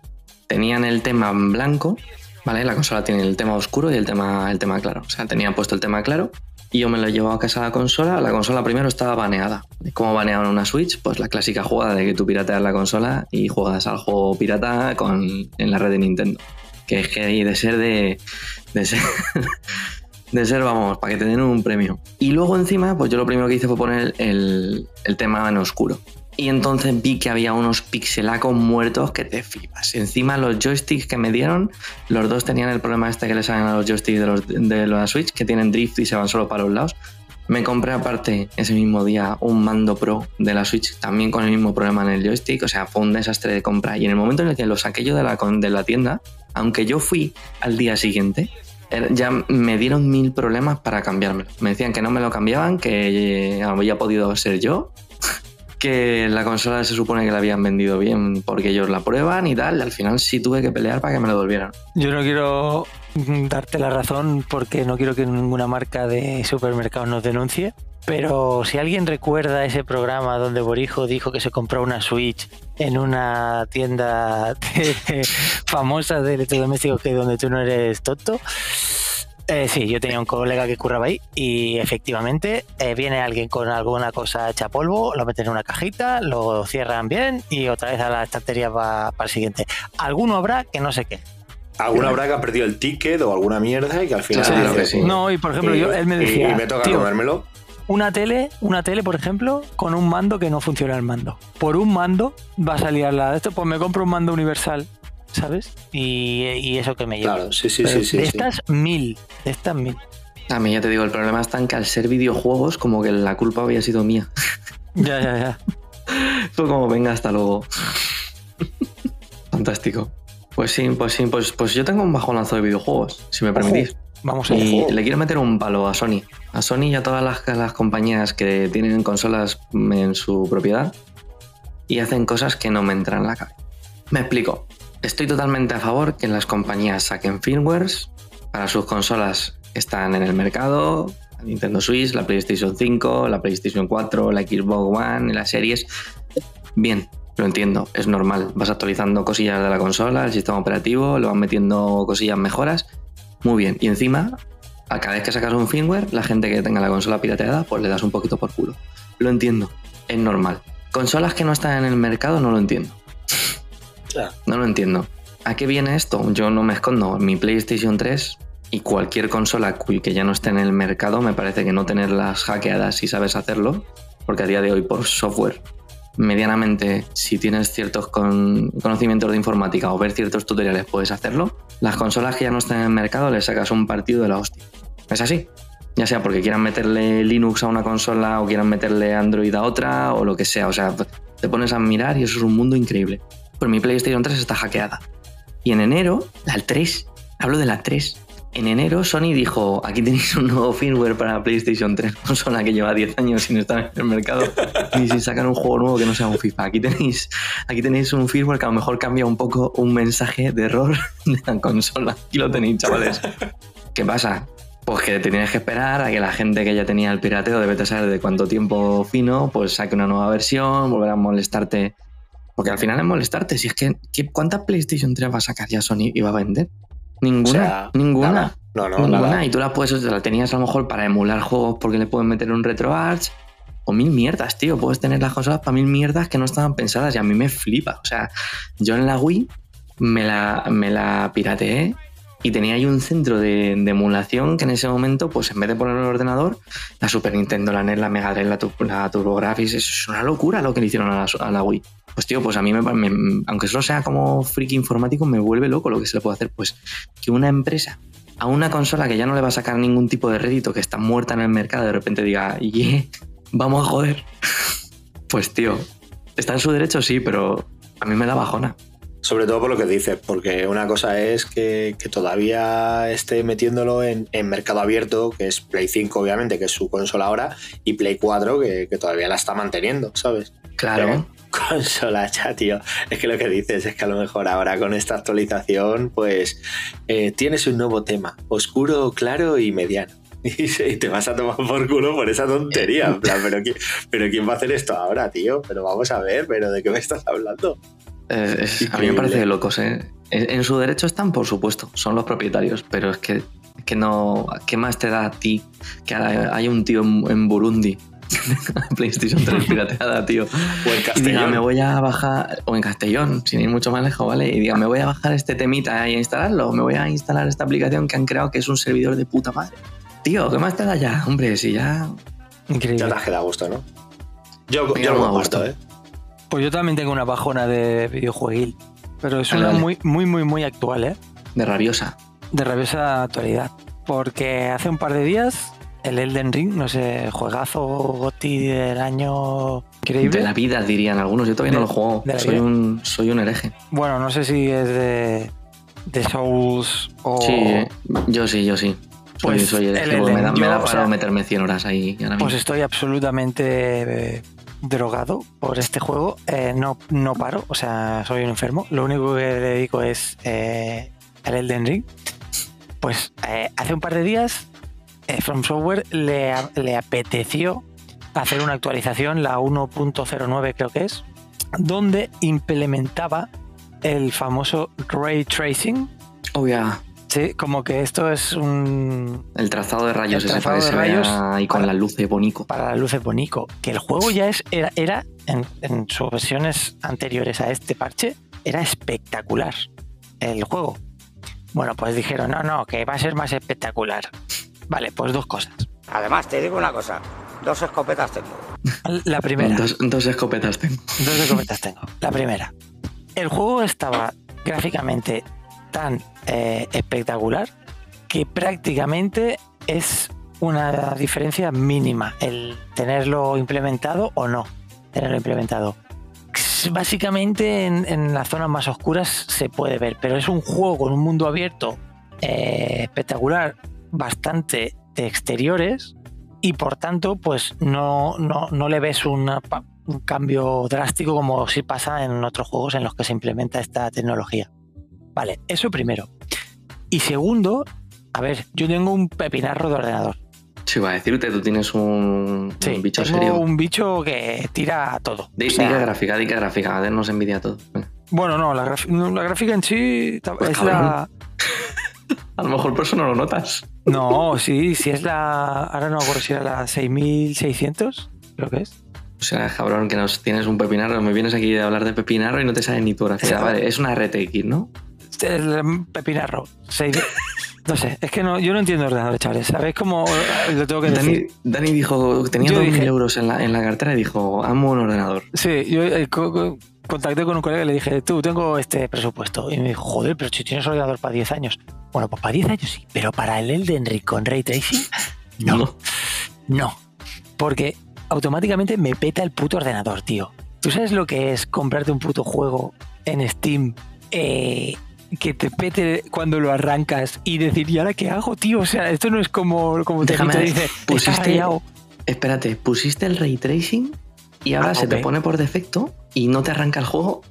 Tenían el tema en blanco, ¿vale? La consola tiene el tema oscuro y el tema, el tema claro. O sea, tenían puesto el tema claro y yo me lo he llevado a casa a la consola. La consola primero estaba baneada. ¿Cómo baneaban una Switch? Pues la clásica jugada de que tú pirateas la consola y juegas al juego pirata con, en la red de Nintendo. Que es que de ser de, de ser, (laughs) de ser, vamos, para que te den un premio. Y luego encima, pues yo lo primero que hice fue poner el, el tema en oscuro. Y entonces vi que había unos pixelacos muertos que te flipas. Encima los joysticks que me dieron, los dos tenían el problema este que le salen a los joysticks de los de la Switch, que tienen drift y se van solo para los lados. Me compré aparte ese mismo día un mando pro de la Switch, también con el mismo problema en el joystick. O sea, fue un desastre de compra. Y en el momento en el que lo saqué yo de la, de la tienda, aunque yo fui al día siguiente, ya me dieron mil problemas para cambiármelo. Me decían que no me lo cambiaban, que había podido ser yo, que la consola se supone que la habían vendido bien porque ellos la prueban y tal. Al final sí tuve que pelear para que me lo devolvieran. Yo no quiero darte la razón porque no quiero que ninguna marca de supermercado nos denuncie. Pero si alguien recuerda ese programa donde Borijo dijo que se compró una Switch en una tienda (laughs) de- famosa de electrodomésticos que donde tú no eres tonto, eh, sí, yo tenía un colega que curraba ahí y efectivamente eh, viene alguien con alguna cosa hecha polvo, lo meten en una cajita, lo cierran bien y otra vez a la estantería va para el siguiente. Alguno habrá que no sé qué. Alguna habrá que ha perdido el ticket o alguna mierda y que al final. Sí, dice, que sí. No, y por ejemplo, yo- él me decía, Y, me toca "Tío, comérmelo. Una tele, una tele, por ejemplo, con un mando que no funciona el mando. Por un mando va a salir a la de esto, pues me compro un mando universal, ¿sabes? Y, y eso que me lleva. Claro, sí, sí, Pero sí, sí, De sí. estas mil, de estas mil. A mí ya te digo, el problema está en que al ser videojuegos, como que la culpa había sido mía. (laughs) Ya, ya, ya. (laughs) Fue como, venga, hasta luego. (laughs) Fantástico. Pues sí, pues sí, pues, pues yo tengo un bajonazo de videojuegos, si me permitís. Vamos a Y le quiero meter un palo a Sony. A Sony y a todas las, las compañías que tienen consolas en su propiedad y hacen cosas que no me entran en la cabeza. Me explico. Estoy totalmente a favor que las compañías saquen firmwares para sus consolas están en el mercado, Nintendo Switch, la PlayStation 5, la PlayStation 4, la Xbox One, las series. Bien, lo entiendo, es normal. Vas actualizando cosillas de la consola, el sistema operativo, le van metiendo cosillas mejoras. Muy bien. Y encima, a cada vez que sacas un firmware, la gente que tenga la consola pirateada, pues le das un poquito por culo. Lo entiendo, es normal. Consolas que no están en el mercado, no lo entiendo. No lo entiendo. ¿A qué viene esto? Yo no me escondo. Mi PlayStation 3 y cualquier consola que ya no esté en el mercado, me parece que no tenerlas hackeadas si sabes hacerlo, porque a día de hoy por software, medianamente, si tienes ciertos con- conocimientos de informática o ver ciertos tutoriales, puedes hacerlo. Las consolas que ya no están en el mercado, le sacas un partido de la hostia. Es así. Ya sea porque quieran meterle Linux a una consola o quieran meterle Android a otra o lo que sea. O sea, te pones a mirar y eso es un mundo increíble. Pues mi PlayStation 3 está hackeada. Y en enero, la 3, hablo de la 3. En enero Sony dijo, aquí tenéis un nuevo firmware para PlayStation 3, consola que lleva 10 años sin estar en el mercado, (laughs) ni sin sacar un juego nuevo que no sea un FIFA. Aquí tenéis, aquí tenéis un firmware que a lo mejor cambia un poco un mensaje de error (laughs) de la consola. Aquí lo tenéis, chavales. ¿Qué pasa? Pues que te tienes que esperar a que la gente que ya tenía el pirateo, de saber de cuánto tiempo fino, pues saque una nueva versión, volver a molestarte. Porque al final es molestarte. Si es que, ¿qué- ¿cuántas PlayStation 3 va a sacar ya Sony y va a vender? Ninguna, O sea, ninguna. nada. No, no, ninguna. nada. Y tú la puedes, la tenías a lo mejor para emular juegos porque le pueden meter un RetroArch o mil mierdas, tío. Puedes tener las consolas para mil mierdas que no estaban pensadas y a mí me flipa. O sea, yo en la Wii me la, me la pirateé y tenía ahí un centro de, de emulación que en ese momento, pues en vez de poner en el ordenador, la Super Nintendo, la NES, la Mega Drive, la, la TurboGrafx, eso es una locura lo que le hicieron a la, a la Wii. Pues tío, pues a mí, me, me- aunque solo sea como friki informático, me vuelve loco lo que se le puede hacer. Pues que una empresa a una consola que ya no le va a sacar ningún tipo de rédito, que está muerta en el mercado, de repente diga, yeah, vamos a joder. (laughs) Pues tío, está en su derecho, sí, pero a mí me da bajona. Sobre todo por lo que dices, porque una cosa es que, que todavía esté metiéndolo en, en mercado abierto, que es Play 5, obviamente, que es su consola ahora, y Play 4, que, que todavía la está manteniendo, ¿sabes? Claro. Consola (laughs) ya, tío. Es que lo que dices es que a lo mejor ahora con esta actualización, pues eh, tienes un nuevo tema, oscuro, claro y mediano. (laughs) Y, te vas a tomar por culo por esa tontería. En plan, ¿pero quién, pero ¿quién va a hacer esto ahora, tío? Pero vamos a ver, ¿pero de qué me estás hablando? Eh, es- a mí me parece de locos, ¿eh? En, en su derecho están, por supuesto, son los propietarios, pero es que, que no. ¿Qué más te da a ti que ahora hay un tío en, en Burundi? (laughs) PlayStation 3 (laughs) pirateada, tío. O en Y diga, Castellón. me voy a bajar, o en Castellón, sin ir mucho más lejos, ¿vale? Y diga, me voy a bajar este temita y a instalarlo, me voy a instalar esta aplicación que han creado que es un servidor de puta madre. Tío, ¿qué más te da ya? Hombre, si ya. Ya Increíble. te has quedado a gusto, ¿no? Yo, Me yo quedo lo a comparto, gusto. ¿eh? Pues yo también tengo una bajona de videojueguil. Pero es una muy, muy, muy, muy actual, ¿eh? de rabiosa. De rabiosa actualidad. Porque hace un par de días el Elden Ring, no sé, juegazo Goti del año increíble. De la vida, dirían algunos. Yo todavía De- no lo juego. Soy vida. un, soy un hereje. Bueno, no sé si es de, de Souls o... Sí, yo sí, yo sí. Soy, Pues soy hereje, el porque me da, Elden, me da yo, para meterme 100 horas ahí. ahora Pues mismo. estoy absolutamente eh, drogado por este juego. Eh, no, no paro, o sea, soy un enfermo. Lo único que dedico es eh, al Elden Ring. Pues eh, hace un par de días, From Software le, le apeteció hacer una actualización, la 1.09 creo que es, donde implementaba el famoso ray tracing. Oh, ya. Sí, como que esto es un, El trazado de rayos El trazado de rayos ahí con para- las luces bonico. para las luces bonico. Que el juego ya es, era, era en, en sus versiones anteriores a este parche, era espectacular el juego. Bueno, pues dijeron, no, no, que va a ser más espectacular. Vale, pues dos cosas. Además, te digo una cosa, dos escopetas tengo. La primera, dos, Dos, dos escopetas tengo. escopetas tengo. La primera, el juego estaba gráficamente tan eh, espectacular que prácticamente es una diferencia mínima el tenerlo implementado o no tenerlo implementado. Básicamente en, en las zonas más oscuras se puede ver, pero es un juego con un mundo abierto eh, espectacular, bastante de exteriores y por tanto pues no, no, no le ves una un cambio drástico como si pasa en otros juegos en los que se implementa esta tecnología. Vale, eso primero. Y segundo, a ver, yo tengo un pepinarro de ordenador. Sí, va a decirte, tú tienes un, Sí, un bicho tengo serio. un bicho que tira todo. Di, O sea, gráfica, di que gráfica, a ver, nos envidia todo. Bueno, no, la, la gráfica en sí Pues es cabrón. la... (laughs) (laughs) A lo mejor por eso no lo notas. No, sí, sí es la... Ahora no me acuerdo si era la 6600, creo que es. O sea, cabrón, que nos tienes un pepinarro, me vienes aquí a hablar de pepinarro y no te sale ni tu. Exacto. Vale, es una RTX, ¿no? El pepinarro. No sé, es que no, yo no entiendo ordenadores, chavales. ¿Sabéis cómo eh, lo tengo que Dani, decir? Dani dijo, tenía Yo 2.000 dije- euros en la, en la cartera y dijo, amo un ordenador. Sí, yo eh, contacté con un colega y le dije, tú, tengo este presupuesto. Y me dijo, joder, pero si tienes ordenador para 10 años. Bueno, pues para 10 años sí, pero para el Elden Ring con Ray Tracing, (laughs) no. No. Porque automáticamente me peta el puto ordenador, tío. ¿Tú sabes lo que es comprarte un puto juego en Steam eh, que te pete cuando lo arrancas y decir, ¿y ahora qué hago, tío? O sea, esto no es como, como te dice, está pusiste, espérate, pusiste el ray tracing y ahora Ah, se te pone por defecto y no te arranca el juego.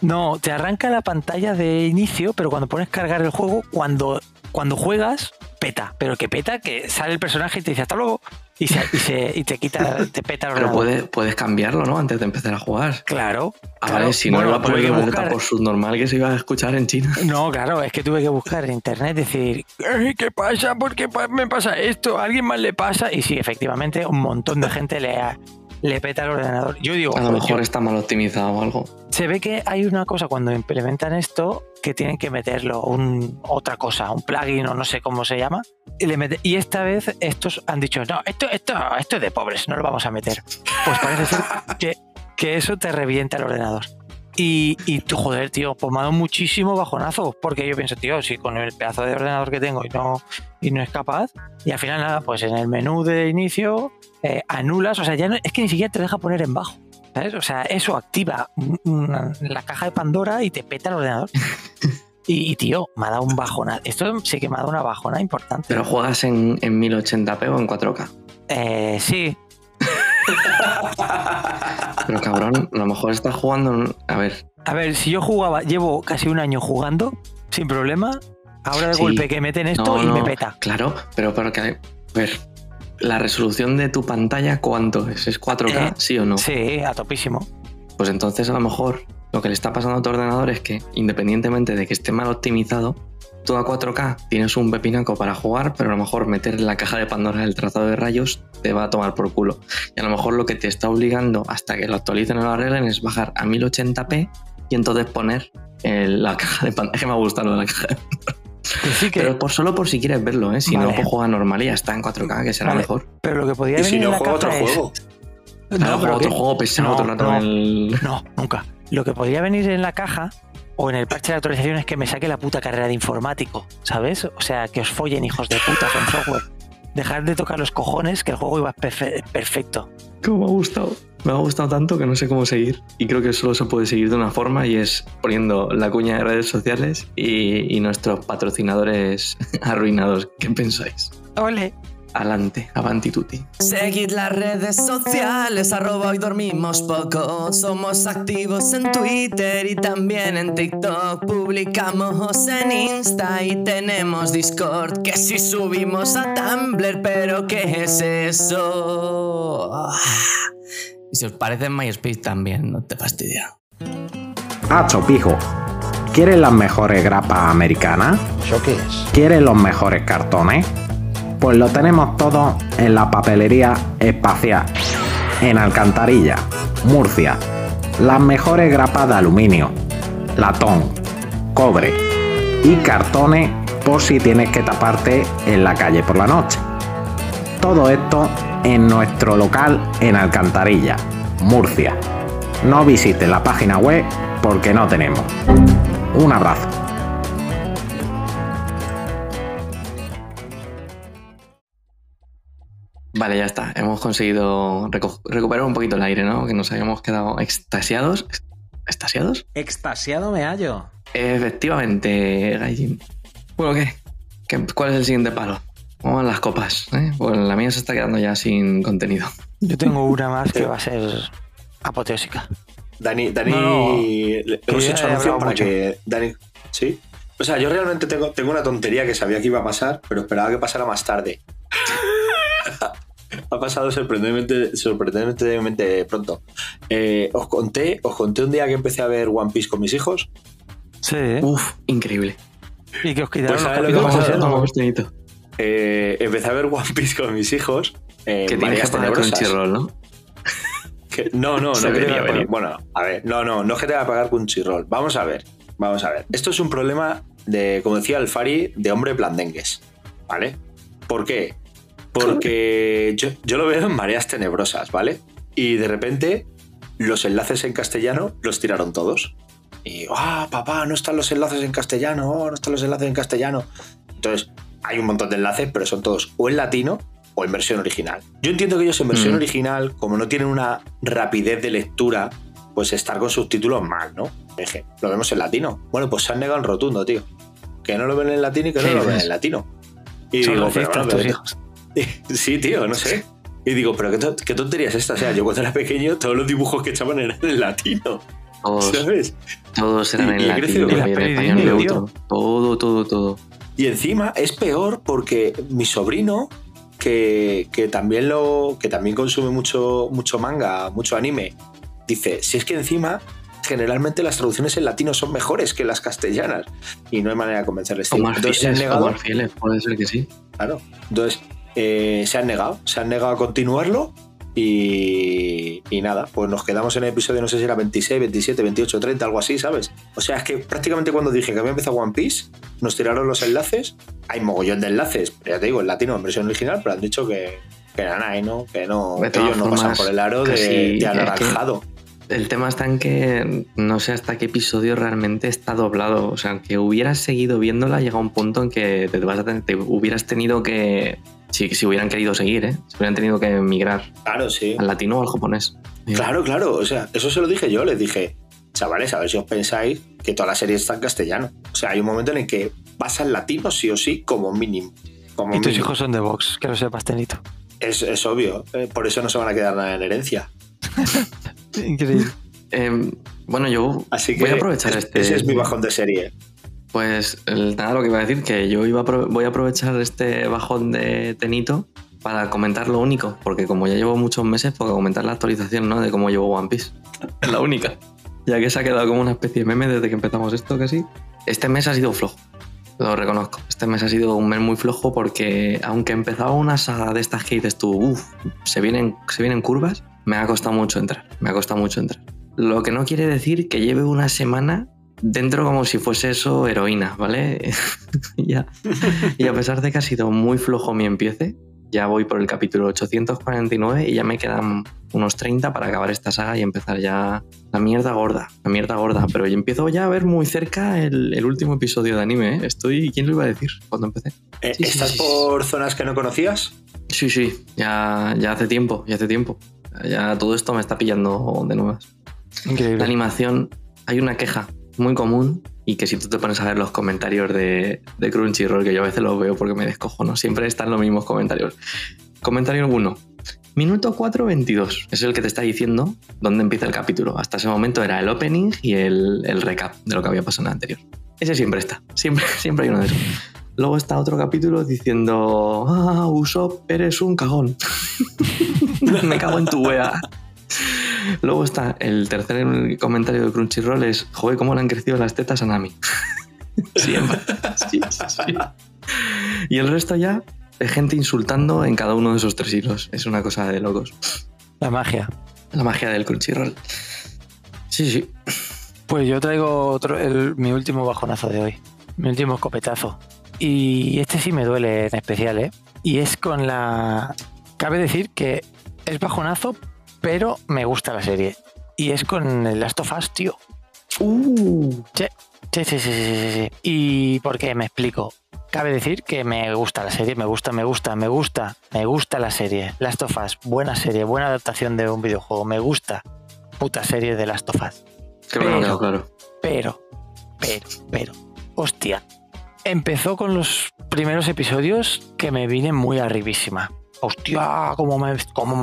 No, te arranca la pantalla de inicio, pero cuando pones cargar el juego, cuando, cuando juegas, peta. Pero que peta, que sale el personaje y te dice hasta luego. Y, se, y, se- y te quita, (laughs) te peta el Pero puedes, puedes cambiarlo, ¿no? Antes de empezar a jugar. Claro. Ah, claro. vale, si no Bueno, iba a poner una buscar- por subnormal que se iba a escuchar en China. No, claro, es que tuve que buscar en internet, decir, "Ay, ¿qué pasa? ¿Por qué me pasa esto? ¿A alguien más le pasa? Y sí, efectivamente, un montón de gente le, ha- le peta el ordenador. Yo digo, A lo "Joder, mejor yo- está mal optimizado o algo. se ve que hay una cosa cuando implementan esto que tienen que meterlo, un, otra cosa, un plugin o no sé cómo se llama. Y, le mete- y esta vez estos han dicho, no, esto, esto, esto es de pobres, no lo vamos a meter. Pues parece ser que, que eso te revienta el ordenador. Y, y tú, joder, tío, pues me ha dado muchísimo bajonazo, porque yo pienso, tío, si con el pedazo de ordenador que tengo y no, y no es capaz, y al final nada, pues en el menú de inicio eh, anulas, o sea, ya no, es que ni siquiera te deja poner en bajo. ¿sabes? O sea, eso activa una- la caja de Pandora y te peta el ordenador. (laughs) Y, y, tío, me ha dado un bajona. Esto sí que me ha dado una bajona importante. Pero juegas en, en 1080p o en 4K. Eh, sí. (laughs) Pero cabrón, a lo mejor estás jugando. A ver. A ver, si yo jugaba, llevo casi un año jugando, sin problema. Ahora de Sí. golpe que meten esto No, y me peta. Claro, pero para que. A ver. ¿La resolución de tu pantalla cuánto es? ¿Es 4K? Eh, ¿Sí o no? Sí, a topísimo. Pues entonces a lo mejor lo que le está pasando a tu ordenador es que, independientemente de que esté mal optimizado, tú a 4K tienes un pepinaco para jugar, pero a lo mejor meter en la caja de Pandora el trazado de rayos te va a tomar por culo. Y a lo mejor lo que te está obligando hasta que lo actualicen o lo arreglen es bajar a 1080p y entonces poner la caja de Pandora. Es que me ha gustado la caja de Pero por solo por si quieres verlo, ¿eh? Si no, pues juega normal y ya está en 4K, que será Vale. mejor. Pero lo que podría Y si venir no, en la juega caja otro es- juego. No, otro que- juego pesado no, todo el rato no, en el- No, nunca. Lo que podría venir en la caja o en el parche de actualización es que me saque la puta carrera de informático, ¿sabes? O sea, que os follen, hijos de puta, con software. Dejar de tocar los cojones, que el juego iba perfe- perfecto. Cómo me ha gustado. Me ha gustado tanto que no sé cómo seguir. Y creo que solo se puede seguir de una forma y es poniendo la cuña de redes sociales y, y nuestros patrocinadores (laughs) arruinados. ¿Qué pensáis? Ole. Adelante, avanti tutti. Seguid las redes sociales, arroba hoy dormimos poco. Somos activos en Twitter y también en TikTok. Publicamos en Insta y tenemos Discord. Que si subimos a Tumblr, pero ¿qué es eso? Ah. Y si os parece en MySpace también, no te fastidia. Hacho, pijo. ¿Quieres las mejores grapas americanas? ¿Eso qué es? ¿Quieres los mejores cartones? Pues lo tenemos todo en la papelería espacial. En Alcantarilla, Murcia. Las mejores grapas de aluminio, latón, cobre y cartones por si tienes que taparte en la calle por la noche. Todo esto en nuestro local en Alcantarilla, Murcia. No visites la página web porque no tenemos. Un abrazo. Vale, ya está. Hemos conseguido recuperar un poquito el aire, ¿no? Que nos habíamos quedado extasiados. ¿Extasiados? Extasiado me hallo. Efectivamente, Gallín. Bueno, ¿qué? ¿Qué- ¿Cuál es el siguiente palo? ¿Cómo van las copas? ¿eh? Pues la mía se está quedando ya sin contenido. Yo tengo una más que va a ser apoteósica. Dani, Dani, No, no. hemos hecho he anuncio para mucho. que Dani, ¿sí? O sea, yo realmente tengo, tengo una tontería que sabía que iba a pasar, pero esperaba que pasara más tarde. Ha pasado sorprendentemente, sorprendentemente pronto. Eh, os conté, os conté un día que empecé a ver One Piece con mis hijos. Sí. Uf, increíble. Y que os quitaron Pues los ¿sabes lo que esos. Eh, empecé a ver One Piece con mis hijos. Eh, Que tienes que pagar tenebrosas. Crunchyroll, ¿no? (laughs) Que- no, no, no Se que te veía voy a pagar- venir. Bueno, a ver, no, no, no es que te va a pagar Crunchyroll. Vamos a ver, vamos a ver. Esto es un problema de, como decía el Fari, de hombre blandengues. ¿Vale? ¿Por qué? Porque yo, yo lo veo en mareas tenebrosas, ¿vale? Y de repente los enlaces en castellano los tiraron todos. Y, ah, papá, no están los enlaces en castellano, oh, no están los enlaces en castellano. Entonces, hay un montón de enlaces, pero son todos o en latino o en versión original. Yo entiendo que ellos en versión Mm. original, como no tienen una rapidez de lectura, pues estar con subtítulos mal, ¿no? Dije, lo vemos en latino. Bueno, pues se han negado en rotundo, tío. Que no lo ven en latino y que no ¿Qué lo ven en latino. Y Son digo, pero, tus pero- hijos. (laughs) Sí, tío, no sé. Y digo, pero qué, to- qué tontería es esta. O sea, yo cuando era pequeño, todos los dibujos que echaban eran en latino. Todos, ¿Sabes? todos eran en con y español neutro. Todo, todo, todo. Y encima es peor porque mi sobrino, que, que también lo. que también consume mucho, mucho manga, mucho anime, dice, si es que encima. Generalmente las traducciones en latino son mejores que las castellanas y no hay manera de convencerles. Tío. Entonces fieles, negado. fieles, puede ser que sí. Claro. Entonces, eh, se han negado, se han negado a continuarlo y, y nada, pues nos quedamos en el episodio, no sé si era 26, 27, 28, 30, algo así, ¿sabes? O sea, es que prácticamente cuando dije que había empezado One Piece, nos tiraron los enlaces, hay mogollón de enlaces, pero ya te digo, en latino, en versión original, pero han dicho que, que nada. ¿no? que no, que ellos no pasan por el aro de, anaranjado. El tema está en que no sé hasta qué episodio realmente está doblado. O sea, que hubieras seguido viéndola, llega un punto en que te, vas a tener- te hubieras tenido que. Si, si hubieran querido seguir, ¿eh? Si hubieran tenido que migrar Claro, sí. al latino o al japonés. Sí. Claro, claro. O sea, eso se lo dije yo. Les dije, chavales, a ver si os pensáis que toda la serie está en castellano. O sea, hay un momento en el que pasa en latino sí o sí, como mínimo. Como Y tus mínimo. hijos son de Vox, que lo sepas, Tenito. Es, es obvio, eh, por eso no se van a quedar nada en herencia. (laughs) Increíble. Eh, bueno, yo Así que voy a aprovechar es- este. ese es mi bajón de serie. Pues el- nada, lo que iba a decir, que yo iba a voy a aprovechar este bajón de Tenito para comentar lo único, porque como ya llevo muchos meses, puedo comentar la actualización, ¿no? De cómo llevo One Piece. Es (laughs) la única. Ya que se ha quedado como una especie de meme desde que empezamos esto casi. Este mes ha sido flojo, lo reconozco. Este mes ha sido un mes muy flojo porque aunque empezaba una saga de estas que dices tú, uff, se vienen, se vienen curvas, me ha costado mucho entrar. Me ha costado mucho entrar. Lo que no quiere decir que lleve una semana dentro como si fuese eso heroína, ¿vale? (laughs) ya. Y a pesar de que ha sido muy flojo mi empiece, ya voy por el capítulo 849 y ya me quedan unos 30 para acabar esta saga y empezar ya la mierda gorda, la mierda gorda. Pero yo empiezo ya a ver muy cerca el, el último episodio de anime, ¿eh? Estoy, ¿quién lo iba a decir cuando empecé? Eh, Sí, ¿Estás sí, sí. por zonas que no conocías? Sí, sí, ya, ya hace tiempo, ya hace tiempo. Ya todo esto me está pillando de nuevas. La Increíble. animación, hay una queja muy común y que si tú te pones a ver los comentarios de, de Crunchyroll, que yo a veces los veo porque me descojono, siempre están los mismos comentarios. Comentario 1. Minuto 4.22 es el que te está diciendo dónde empieza el capítulo. Hasta ese momento era el opening y el, el recap de lo que había pasado en el anterior. Ese siempre está, siempre, (laughs) siempre hay uno de esos. Luego está otro capítulo diciendo, ah, Usopp, eres un cagón. (laughs) me cago en tu wea. Luego está el tercer comentario de Crunchyroll es, joder, cómo le han crecido las tetas a Nami. Siempre. (laughs) Sí, sí, sí. Y el resto ya de gente insultando en cada uno de esos tres hilos. Es una cosa de locos. La magia. La magia del Crunchyroll. Sí, sí. Pues yo traigo otro, el- mi último bajonazo de hoy. Mi último escopetazo. Y este sí me duele en especial, ¿eh? Y es con la. Cabe decir que es bajonazo, pero me gusta la serie. Y es con el Last of Us, tío. Uh. Sí, sí, sí, sí, sí, sí, sí. ¿Y por qué? Me explico. Cabe decir que me gusta la serie, me gusta, me gusta, me gusta, me gusta la serie. Last of Us, buena serie, buena adaptación de un videojuego, me gusta. Puta serie de Last of Us. Qué bueno, Pero- claro. Pero, pero, pero, hostia. Empezó con los primeros episodios que me vine muy arribísima. Hostia, cómo me,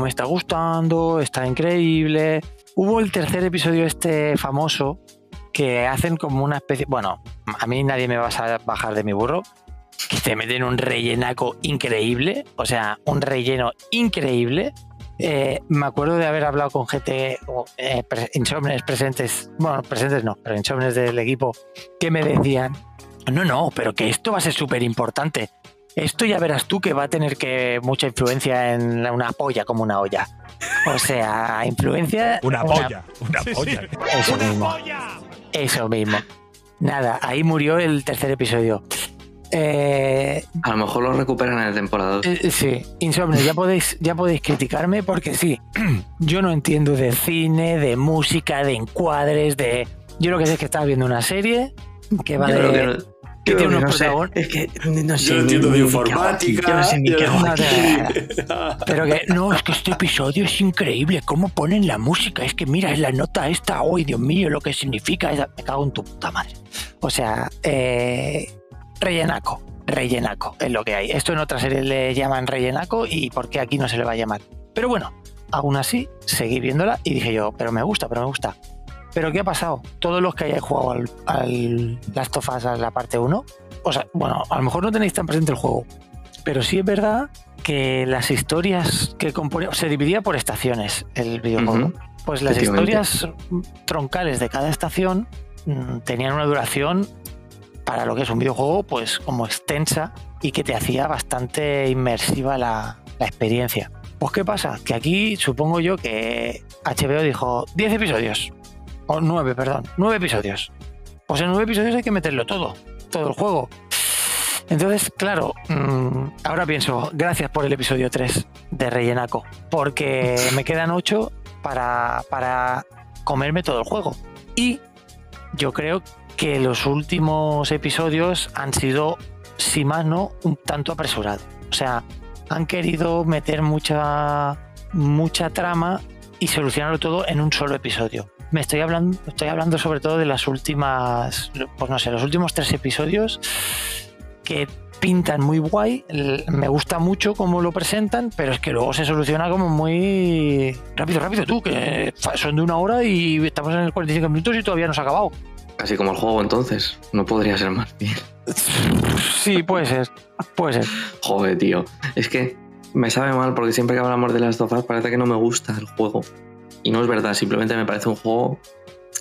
me está gustando, está increíble. Hubo el tercer episodio este famoso que hacen como una especie... Bueno, a mí nadie me va a bajar de mi burro. Que te meten un rellenaco increíble. O sea, un relleno increíble. Eh, me acuerdo de haber hablado con gente, eh, insomnes presentes, bueno, presentes no, pero insomnes del equipo, que me decían, no, no, pero que esto va a ser súper importante. Esto ya verás tú que va a tener que mucha influencia en una polla como una olla. O sea, influencia... (laughs) Una polla, una polla. Eso mismo. Eso mismo. Nada, ahí murió el tercer episodio. Eh, A lo mejor lo recuperan en la temporada 2. eh, sí, Insomnes, ya podéis, ya podéis criticarme porque sí, yo no entiendo de cine, de música, de encuadres, de... Yo lo que sé es que estaba viendo una serie que va Yo de... que tiene unos no sé. Es que no sé. Yo no ni- entiendo de qué informática. Yo no sé ni qué Pero que no, es que este episodio es increíble. ¿Cómo ponen la música? Es que mira, es la nota esta. ¡Uy, Dios mío! Lo que significa. Me cago en tu puta madre. O sea, eh, rellenaco. Rellenaco es lo que hay. Esto en otras series le llaman rellenaco y ¿por qué aquí no se le va a llamar? Pero bueno, aún así, seguí viéndola y dije yo, pero me gusta, pero me gusta. Pero ¿qué ha pasado? Todos los que hayáis jugado al, al Last of Us a la parte 1, o sea, bueno, a lo mejor no tenéis tan presente el juego, pero sí es verdad que las historias que componían, se dividía por estaciones el videojuego. Pues las historias troncales de cada estación mm, tenían una duración para lo que es un videojuego, pues como extensa y que te hacía bastante inmersiva la, la experiencia. Pues ¿qué pasa? Que aquí supongo yo que HBO dijo 10 episodios, o 9, perdón, 9 episodios. Pues en 9 episodios hay que meterlo todo, todo el juego. Entonces, claro, mm, ahora pienso, gracias por el episodio 3 de Rellenaco, porque (laughs) me quedan 8 para, para comerme todo el juego. Y yo creo que los últimos episodios han sido, si más no, un tanto apresurados. O sea, han querido meter mucha, mucha trama y solucionarlo todo en un solo episodio. Me estoy hablando, estoy hablando sobre todo de las últimas, pues no sé, los últimos tres episodios que pintan muy guay, me gusta mucho cómo lo presentan, pero es que luego se soluciona como muy rápido, rápido tú, que son de una hora y estamos en el 45 minutos y todavía no se ha acabado. Casi como el juego entonces. No podría ser más bien. Sí, puede ser, puede ser. Joder, tío. Es que me sabe mal porque siempre que hablamos de las of Us parece que no me gusta el juego. Y no es verdad, simplemente me parece un juego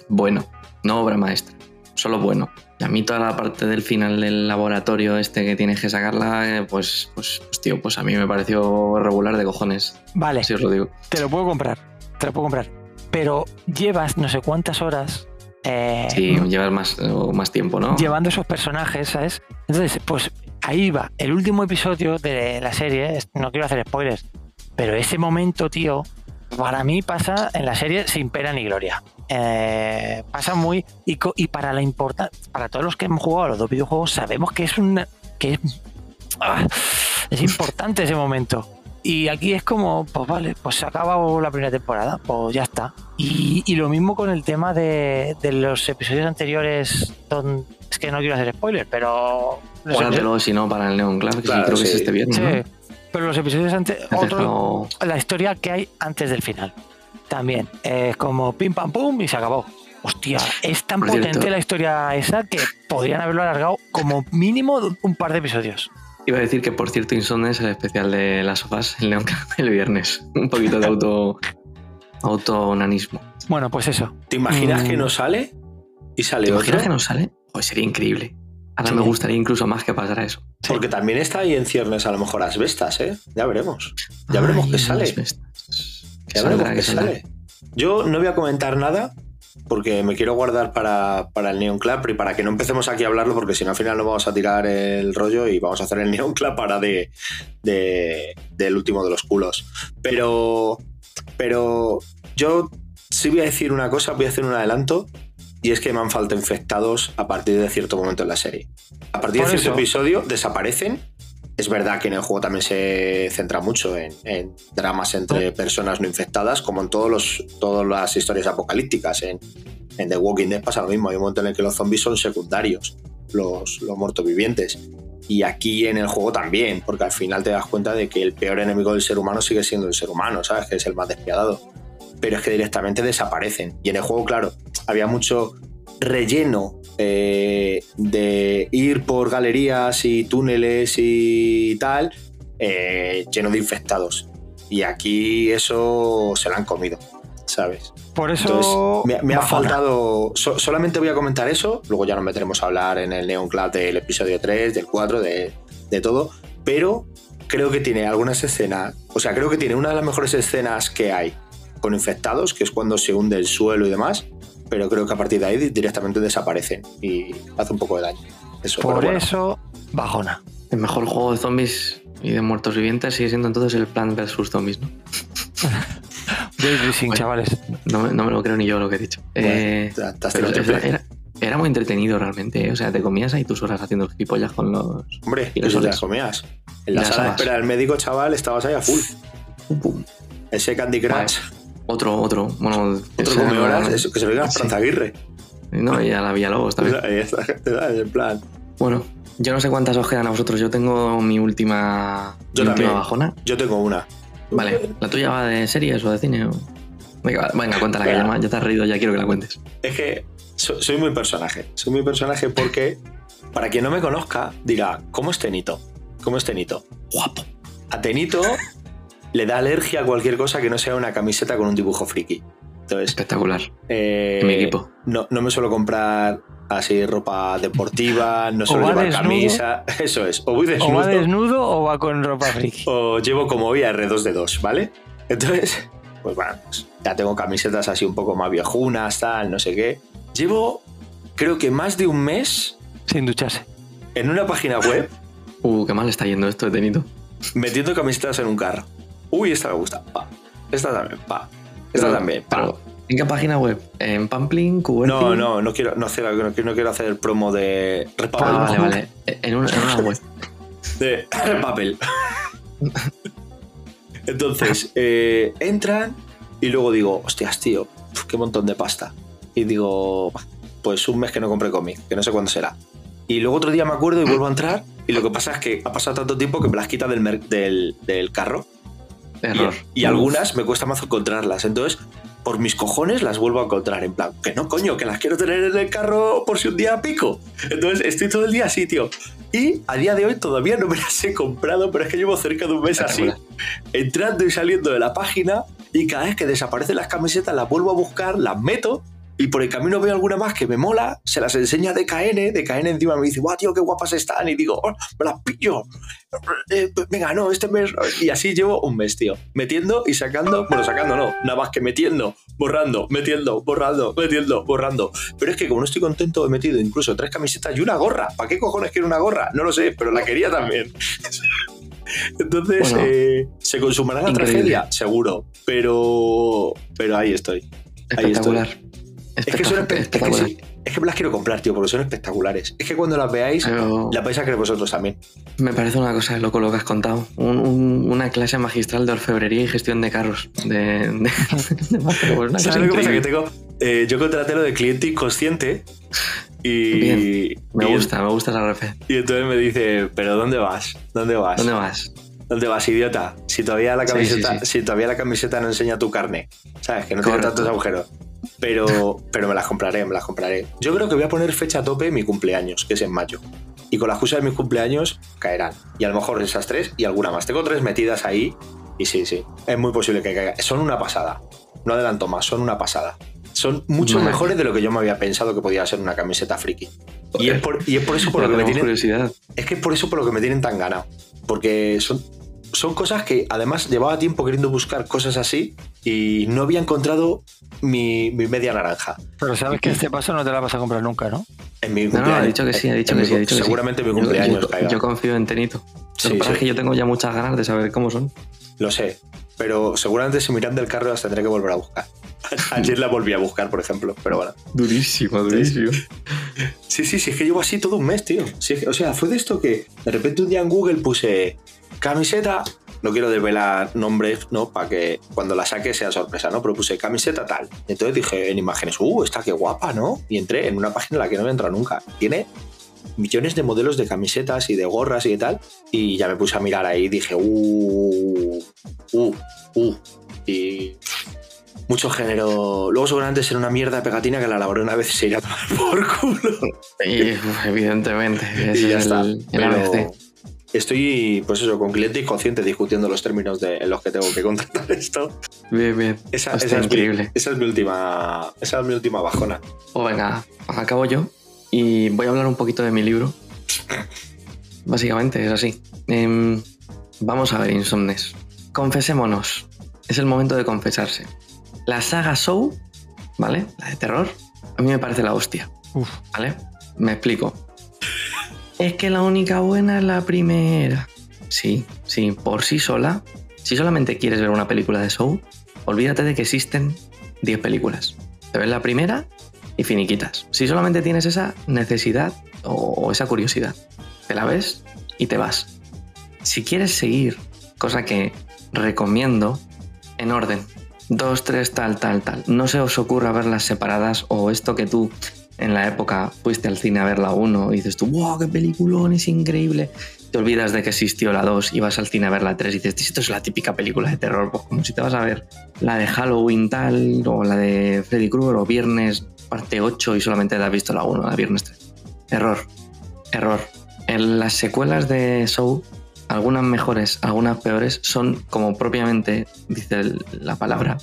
bueno, no obra maestra, solo bueno. Y a mí toda la parte del final del laboratorio este que tienes que sacarla, eh, pues, pues, pues tío, pues a mí me pareció regular de cojones. Vale, Si os lo digo. te lo puedo comprar, te lo puedo comprar. Pero llevas no sé cuántas horas eh, Sí, llevas más, más tiempo, ¿no? llevando esos personajes, ¿sabes? Entonces, pues ahí va, el último episodio de la serie, no quiero hacer spoilers, pero ese momento, tío, para mí pasa en la serie sin pena ni gloria. Eh, pasa muy. Y, co- y para la importa para todos los que hemos jugado a los dos videojuegos, sabemos que es un. que es. ah, es importante ese momento. Y aquí es como, pues vale, pues se ha acabado la primera temporada, pues ya está. Y, y lo mismo con el tema de, de los episodios anteriores, don- es que no quiero hacer spoiler, pero... Guárdatelo, si no, para el Neon Club, que sí, Claro, creo que es este viernes, Sí, ¿no? Pero los episodios antes, otro, la historia que hay antes del final. También es como pim pam pum y se acabó. Hostia, es tan Por potente cierto- la historia esa que podrían haberlo alargado como mínimo un par de episodios. Iba a decir que, por cierto, Insomnia es el especial de las sofás, el Neon Club, el viernes. Un poquito de auto autonanismo. Bueno, pues eso. ¿Te imaginas Mm. que no sale? Y sale ¿Te otro. imaginas que no sale? Pues sería increíble. Ahora Sí. me gustaría incluso más que pasara eso. Porque también está ahí en ciernes a lo mejor asbestas, ¿eh? Ya veremos. Ya veremos Ay, qué sale. Ya veremos que qué sale. Yo no voy a comentar nada porque me quiero guardar para, para el Neon Club y para que no empecemos aquí a hablarlo porque si no al final nos vamos a tirar el rollo y vamos a hacer el (laughs) Neon Club para de, de- del último de los culos. Pero, pero yo sí voy a decir una cosa, voy a hacer un adelanto y es que me han faltado infectados a partir de cierto momento en la serie. A partir Por de cierto eso. episodio desaparecen. Es verdad que en el juego también se centra mucho en, en dramas entre personas no infectadas, como en todos los, todas las historias apocalípticas. En, en The Walking Dead pasa lo mismo. Hay un momento en el que los zombies son secundarios, los, los muertos vivientes. Y aquí en el juego también, porque al final te das cuenta de que el peor enemigo del ser humano sigue siendo el ser humano, ¿sabes? Que es el más despiadado. Pero es que directamente desaparecen. Y en el juego, claro, había mucho relleno eh, de ir por galerías y túneles y tal, eh, lleno de infectados. Y aquí eso se lo han comido, ¿sabes? Por eso. Entonces, me, me ha faltado. so- solamente voy a comentar eso. Luego ya nos meteremos a hablar en el Neon Club del episodio 3, del 4, de, de todo. Pero creo que tiene algunas escenas. O sea, creo que tiene una de las mejores escenas que hay con infectados, que es cuando se hunde el suelo y demás. Pero creo que a partir de ahí di- directamente desaparecen y hace un poco de daño. Eso, Por bueno. eso, bajona. El mejor juego de zombies y de muertos vivientes sigue siendo entonces el Plan vs Zombies, ¿no? (laughs) Day Racing, Bueno. chavales. No, me- no me lo creo ni yo lo que he dicho. Eh, es- triple. era, era muy entretenido realmente. ¿eh? O sea, te comías ahí tus horas haciendo gilipollas con los. Hombre, y te las comías. En la sala de espera del médico, chaval, estabas ahí a full. Pum, pum. Ese Candy Crush. Otro, otro. Bueno, Otro eso, que se diga a Sí. Esperanza Aguirre. No, y a la Villalobos también. (laughs) Ahí está, En plan. Bueno, yo no sé cuántas os quedan a vosotros. Yo tengo mi última, Yo mi última bajona. Yo tengo una. Vale, ¿la tuya va de series o de cine? o? Venga, venga, cuéntala, que Venga. ya, ya te has reído, ya quiero que la cuentes. Es que so- soy muy personaje. Soy muy personaje porque, para quien no me conozca, dirá, ¿cómo es Tenito? ¿Cómo es Tenito? Guapo. A Tenito le da alergia a cualquier cosa que no sea una camiseta con un dibujo friki. Entonces, Espectacular. eh, Mi equipo. No, no me suelo comprar así ropa deportiva, no suelo va llevar desnudo. camisa. (laughs) Eso es. O voy O desnudo. va desnudo o va con ropa friki. o llevo como hoy a R2 de 2, ¿vale? Entonces, (laughs) pues bueno, pues ya tengo camisetas así un poco más viejunas, tal, no sé qué. Llevo, creo que más de un mes Sin ducharse. en una página web (laughs) Uh, qué mal está yendo esto de Tenito. metiendo camisetas en un carro. Uy, esta me gusta, pa. Esta también, pa. Esta Pero- también, pa. pero, ¿En qué página web? ¿En Pamplin? No, no, no quiero, no, hacer, no, quiero- no quiero hacer promo de Ah, Repapel. vale, vale. En una, en una web. (laughs) de Repapel. (laughs) Entonces, eh, entran y luego digo, hostias, tío, qué montón de pasta. Y digo, pues un mes que no compré cómic, que no sé cuándo será. Y luego otro día me acuerdo y vuelvo a entrar Y lo que pasa es que ha pasado tanto tiempo que me las quita del, del carro. Error. Y, y algunas me cuesta más encontrarlas. Entonces, por mis cojones las vuelvo a encontrar. En plan, que no, coño, que las quiero tener en el carro por si un día pico. Entonces, estoy todo el día así, tío. Y a día de hoy todavía no me las he comprado, pero es que llevo cerca de un mes así, entrando y saliendo de la página. Y cada vez que desaparecen las camisetas, las vuelvo a buscar, las meto. Y por el camino veo alguna más que me mola, se las enseña de KN, de KN encima me dice, guau, tío, qué guapas están. Y digo, "Oh, me las pillo. Eh, pues venga, no, este mes. no". Y así llevo un mes, tío. Metiendo y sacando, bueno, sacando no, nada más que metiendo, borrando, metiendo, borrando, metiendo, borrando. Pero es que como no estoy contento, he metido incluso tres camisetas y una gorra. ¿Para qué cojones quiero una gorra? No lo sé, pero la quería también. (laughs) Entonces, Bueno, eh, ¿se consumará la increíble. tragedia? Seguro. Pero, pero ahí estoy. Ahí estoy. Es que, son es, que espectacular. sí, es que me las quiero comprar, tío, porque son espectaculares. Es que cuando las veáis, Pero- las vais a querer vosotros también. Me parece una cosa de loco lo que has contado. Un- un- una clase magistral de orfebrería y gestión de carros. De, de- (laughs) pues ¿Sabes lo que pasa? Que tengo. eh, yo contraté lo de cliente inconsciente y. Bien. Me y- gusta, me gusta la ref. Y entonces me dice, ¿pero dónde vas? ¿Dónde vas? ¿Dónde vas? ¿Dónde vas, idiota? Si todavía la camiseta, sí, si todavía la camiseta no enseña tu carne. ¿Sabes? Que no tiene Correcto. tantos agujeros. Pero, pero me las compraré, me las compraré. Yo creo que voy a poner fecha a tope mi cumpleaños, que es en mayo. Y con la excusa de mi cumpleaños caerán. Y a lo mejor esas tres y alguna más. Tengo tres metidas ahí. Y sí, sí. Es muy posible que caiga. Son una pasada. No adelanto más, son una pasada. Son mucho Madre mejores de lo que yo me había pensado que podía ser una camiseta friki. Y es por, y es por eso por lo que me tienen. curiosidad. Es que es por eso por lo que me tienen tan ganado. Porque son, son cosas que además llevaba tiempo queriendo buscar cosas así y no había encontrado mi, mi media naranja. Pero sabes que este paso no te la vas a comprar nunca, ¿no? En mi cumpleaños. no, ha dicho que sí, ha dicho que mi sí, ha dicho que sí. Seguramente mi cumpleaños yo, caiga. yo confío en Tenito. Sí, Lo que pasa sí. es que yo tengo ya muchas ganas de saber cómo son. Lo sé. Pero seguramente si miran del carro las tendré que volver a buscar. (laughs) Ayer la volví a buscar, por ejemplo. Pero bueno. Durísimo, durísimo. Sí, sí, sí, es que llevo así todo un mes, tío. Sí, es que- o sea, fue de esto que de repente un día en Google puse camiseta. No quiero desvelar nombres, ¿no? Para que cuando la saque sea sorpresa, ¿no? Pero puse camiseta tal. Entonces dije en imágenes, uh, está qué guapa, ¿no? Y entré en una página en la que no me entra nunca. Tiene millones de modelos de camisetas y de gorras y de tal. Y ya me puse a mirar ahí y dije, uh, uh, uh. Y mucho género. Luego seguramente será una mierda pegatina que la lavaré una vez y se irá a tomar por culo. (laughs) Y, evidentemente, y ya es está. el, el Pero. Estoy, pues eso, con cliente inconsciente discutiendo los términos de, en los que tengo que contratar esto. Bien, bien. Esa, esa es mi, increíble. esa es mi última, esa es mi última bajona. Pues venga, acabo yo y voy a hablar un poquito de mi libro. Básicamente es así. Em, vamos a ver, Insomnes. Confesémonos. Es el momento de confesarse. La saga Show, ¿vale? La de terror, a mí me parece la hostia. Uf. ¿Vale? Me explico. Es que la única buena es la primera. Sí, sí, por sí sola. Si solamente quieres ver una película de Show, olvídate de que existen 10 películas. Te ves la primera y finiquitas. Si solamente tienes esa necesidad o esa curiosidad, te la ves y te vas. Si quieres seguir, cosa que recomiendo, en orden. Dos, tres, tal, tal, tal. No se os ocurra verlas separadas o esto que tú en la época fuiste al cine a ver la 1 y dices tú, wow, qué peliculón, es increíble. Te olvidas de que existió la 2 y vas al cine a ver la 3 y dices, esto es la típica película de terror, pues como si te vas a ver la de Halloween tal o la de Freddy Krueger o Viernes parte 8 y solamente te has visto la 1, la Viernes 3. Error, error. En las secuelas de Show, algunas mejores, algunas peores, son como propiamente dice la palabra,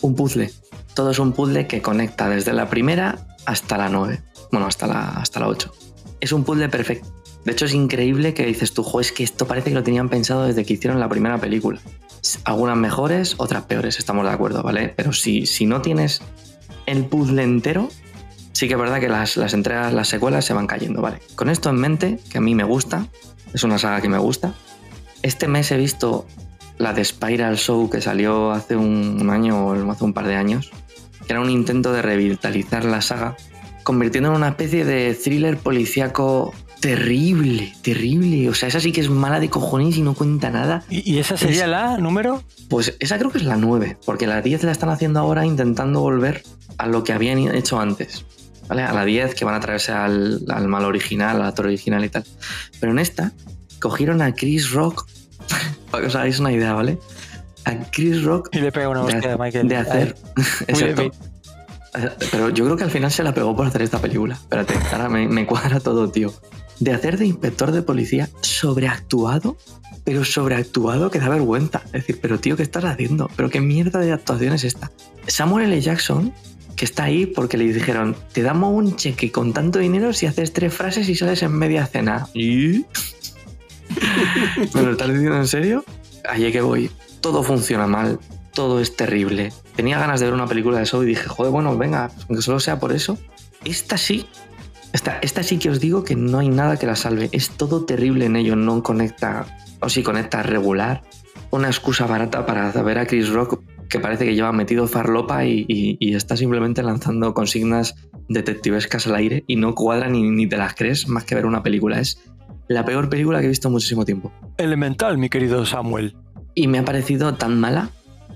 un puzzle. Todo es un puzzle que conecta desde la primera hasta la 9. Bueno, hasta la, hasta la 8. Es un puzzle perfecto. De hecho, es increíble que dices tú, jo, es que esto parece que lo tenían pensado desde que hicieron la primera película. Algunas mejores, otras peores, estamos de acuerdo, ¿vale? Pero si, si no tienes el puzzle entero, sí que es verdad que las, las entregas, las secuelas se van cayendo, ¿vale? Con esto en mente, que a mí me gusta, es una saga que me gusta. Este mes he visto la de Spiral Show que salió hace un, año o hace un par de años, que era un intento de revitalizar la saga, convirtiendo en una especie de thriller policíaco terrible, terrible. O sea, esa sí que es mala de cojones y no cuenta nada. ¿Y, y esa sería Es- la número? Pues esa creo que es la 9, porque la 10 la están haciendo ahora intentando volver a lo que habían hecho antes. ¿Vale? A la 10 que van a traerse al, al mal original, al actor original y tal. Pero en esta cogieron a Chris Rock, para que os hagáis una idea, ¿vale? A Chris Rock Y le pega una de, Michael. de hacer. (laughs) Exacto. Pero yo creo que al final se la pegó por hacer esta película. Espérate, ahora me, me cuadra todo, tío. De hacer de inspector de policía sobreactuado, pero sobreactuado que da vergüenza. Es decir, pero tío, ¿qué estás haciendo? ¿Pero qué mierda de actuación es esta? Samuel L. Jackson, que está ahí porque le dijeron, te damos un cheque con tanto dinero si haces tres frases y sales en media cena. ¿Y? ¿Me lo estás diciendo en serio? Allí que voy. Todo funciona mal. Todo es terrible. Tenía ganas de ver una película de eso y dije, joder, bueno, venga, aunque solo sea por eso. Esta sí. Esta, esta sí que os digo que no hay nada que la salve. Es todo terrible en ello. No conecta, o sí conecta regular. Una excusa barata para ver a Chris Rock que parece que lleva metido farlopa y, y- y está simplemente lanzando consignas detectivescas al aire y no cuadra ni, ni te las crees más que ver una película. Es la peor película que he visto en muchísimo tiempo. Elemental, mi querido Samuel. Y me ha parecido tan mala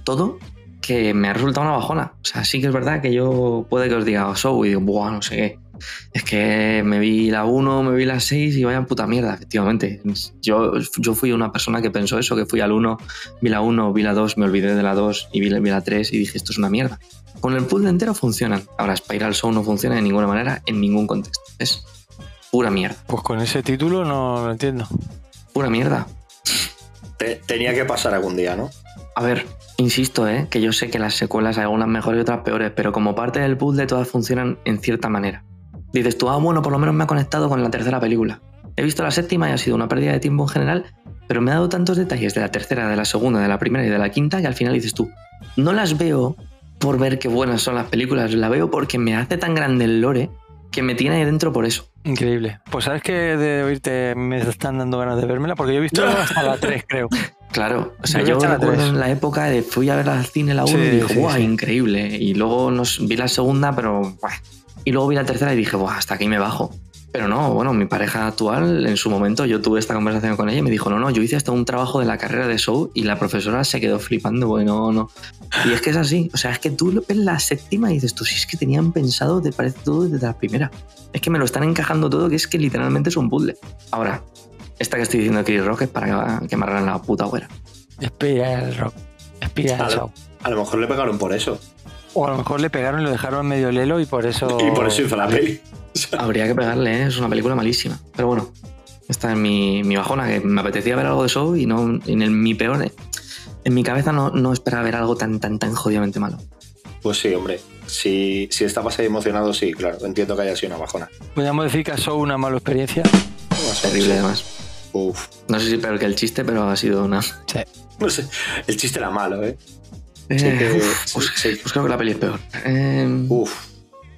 todo que me ha resultado una bajona. O sea, sí que es verdad que yo puede que os diga "Oh, Show y digo, buah, no sé qué. Es que me vi la 1, me vi la 6 y vaya puta mierda, efectivamente. Yo, yo fui una persona que pensó eso, que fui al 1, vi la 1, vi la 2, me olvidé de la 2 y vi, la- vi la 3 y dije, esto es una mierda. Con el puzzle entero funcionan. Ahora, Spiral Show no funciona de ninguna manera, en ningún contexto. Es pura mierda. Pues con ese título no lo entiendo. Pura mierda. Te- tenía que pasar algún día, ¿no? A ver, insisto, ¿eh? que yo sé que las secuelas hay algunas mejores y otras peores, pero como parte del puzzle todas funcionan en cierta manera. Dices tú, ah, bueno, por lo menos me ha conectado con la tercera película. He visto la séptima y ha sido una pérdida de tiempo en general, pero me ha dado tantos detalles de la tercera, de la segunda, de la primera y de la quinta que al final dices tú, no las veo por ver qué buenas son las películas, la veo porque me hace tan grande el lore que me tiene ahí dentro por eso. Increíble. Pues sabes que de oírte me están dando ganas de vérmela porque yo he visto (laughs) hasta la 3, creo. Claro, o sea, Yo yo, he visto la recuerdo en la época de fui a ver al cine la 1 Sí, y dije, sí, ¡guau, sí. increíble! Y luego nos, vi la segunda, pero ¡buah! Y luego vi la tercera y dije, ¡buah, hasta aquí me bajo! Pero no, bueno, mi pareja actual, en su momento, yo tuve esta conversación con ella y me dijo, no, no, yo hice hasta un trabajo de la carrera de show y la profesora se quedó flipando, porque no, no. Y es que es así, o sea, es que tú lo ves la séptima y dices, tú sí es que tenían pensado, te parece todo desde la primera. Es que me lo están encajando todo, que es que literalmente es un puzzle. Ahora, esta que estoy diciendo de Chris Rock es para que me la puta güera. Espera el rock. Lo, show. a lo mejor le pegaron por eso. O a lo mejor le pegaron y lo dejaron medio lelo y por eso. Y por eso hizo la peli. (laughs) Habría que pegarle, ¿eh? es una película malísima. Pero bueno, esta es mi, mi bajona, que me apetecía ver algo de show y no en el, mi peor. En mi cabeza no, no esperaba ver algo tan, tan, tan jodidamente malo. Pues sí, hombre. Si, si estabas ahí emocionado, sí, claro. Entiendo que haya sido una bajona. Podríamos decir que ha sido una mala experiencia. Terrible, además. Uf. No sé si peor que el chiste, pero ha sido una. No sé. El chiste era malo, ¿eh? Eh, Sí que- uf, pues, pues creo que la peli es peor. Eh, Uf.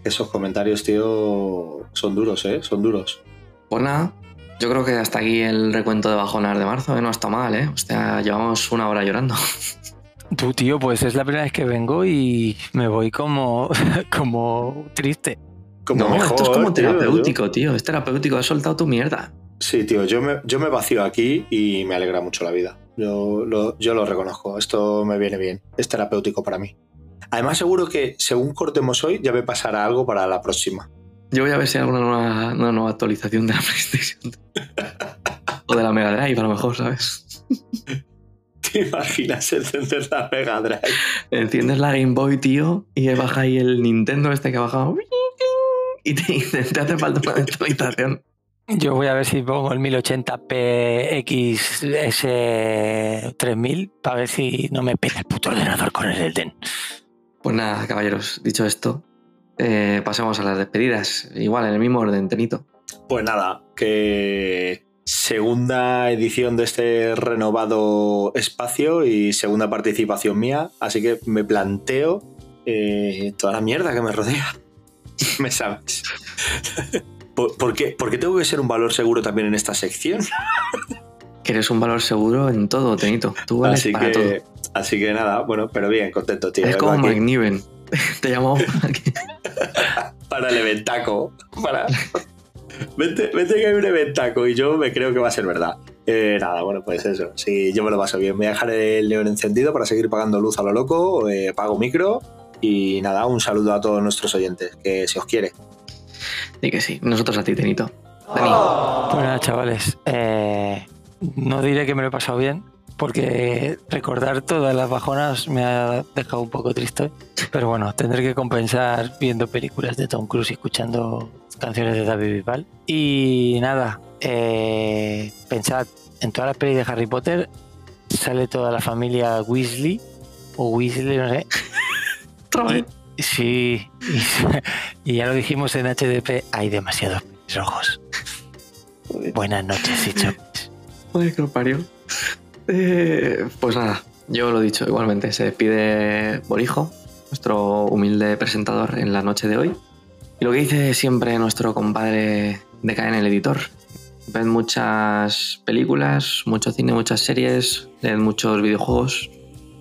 Esos comentarios, tío, son duros, ¿eh? Son duros. Pues nada, yo creo que hasta aquí el recuento de bajonas de marzo, ¿eh? no está mal, ¿eh? Hostia, llevamos una hora llorando. (laughs) Tú, tío, pues es la primera vez que vengo y me voy como, (laughs) como triste. Como no, mejor, esto es como tío, terapéutico, tío. Es terapéutico, has soltado tu mierda. Sí, tío, yo me, yo me vacío aquí y me alegra mucho la vida. Yo lo, yo lo reconozco, esto me viene bien, es terapéutico para mí. Además, seguro que según cortemos hoy, ya me pasará algo para la próxima. Yo voy a ver si hay alguna nueva, una nueva actualización de la (laughs) PlayStation. o de la Mega Drive, a lo mejor, ¿sabes? (laughs) ¿Te imaginas encender la Mega Drive? Enciendes la Game Boy, tío, y baja ahí el Nintendo este que ha bajado. Y te, (laughs) te hace falta una actualización. Yo voy a ver si pongo el 1080p XS3000 para ver si no me pega el puto ordenador con el Elden. Pues nada, caballeros, dicho esto, eh, pasemos a las despedidas. Igual, en el mismo orden, Tenito. Pues nada, que segunda edición de este renovado espacio y segunda participación mía, así que me planteo eh, toda la mierda que me rodea. (laughs) me sabes. (laughs) ¿Por, por qué, por qué tengo que ser un valor seguro también en esta sección? (laughs) Que eres un valor seguro en todo, Tenito. Tú vales Así para que, todo. así que nada, bueno, pero bien, contento, tío. Es como aquí Mike Niven. (laughs) Te llamamos (laughs) para el eventaco. Para... vente, vente que hay un eventaco y yo me creo que va a ser verdad. Eh, nada, bueno, pues eso. Sí, yo me lo paso bien. Voy a dejar el león encendido para seguir pagando luz a lo loco. eh, pago micro. Y nada, un saludo a todos nuestros oyentes. Que se os quiere. Y que sí, nosotros a ti, Tenito. Dani, nada, chavales. eh, no diré que me lo he pasado bien, porque recordar todas las bajonas me ha dejado un poco triste. Pero bueno, tendré que compensar viendo películas de Tom Cruise y escuchando canciones de David Bisbal. Y nada, eh, pensad, en todas las pelis de Harry Potter sale toda la familia Weasley, o Weasley, no sé. (laughs) Sí, y, (laughs) y ya lo dijimos en HDP, hay demasiados rojos. Buenas noches, Hicho. Joder, que lo parió. Eh, pues nada, yo lo dicho, igualmente se despide Borijo, nuestro humilde presentador en la noche de hoy. Y lo que dice siempre nuestro compadre de en el editor. Ved muchas películas, mucho cine, muchas series, leed muchos videojuegos,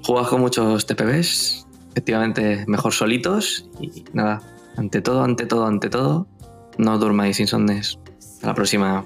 jugad con muchos TPBs, efectivamente mejor solitos y nada, ante todo, ante todo, ante todo, no durmáis insomnes. Hasta la próxima.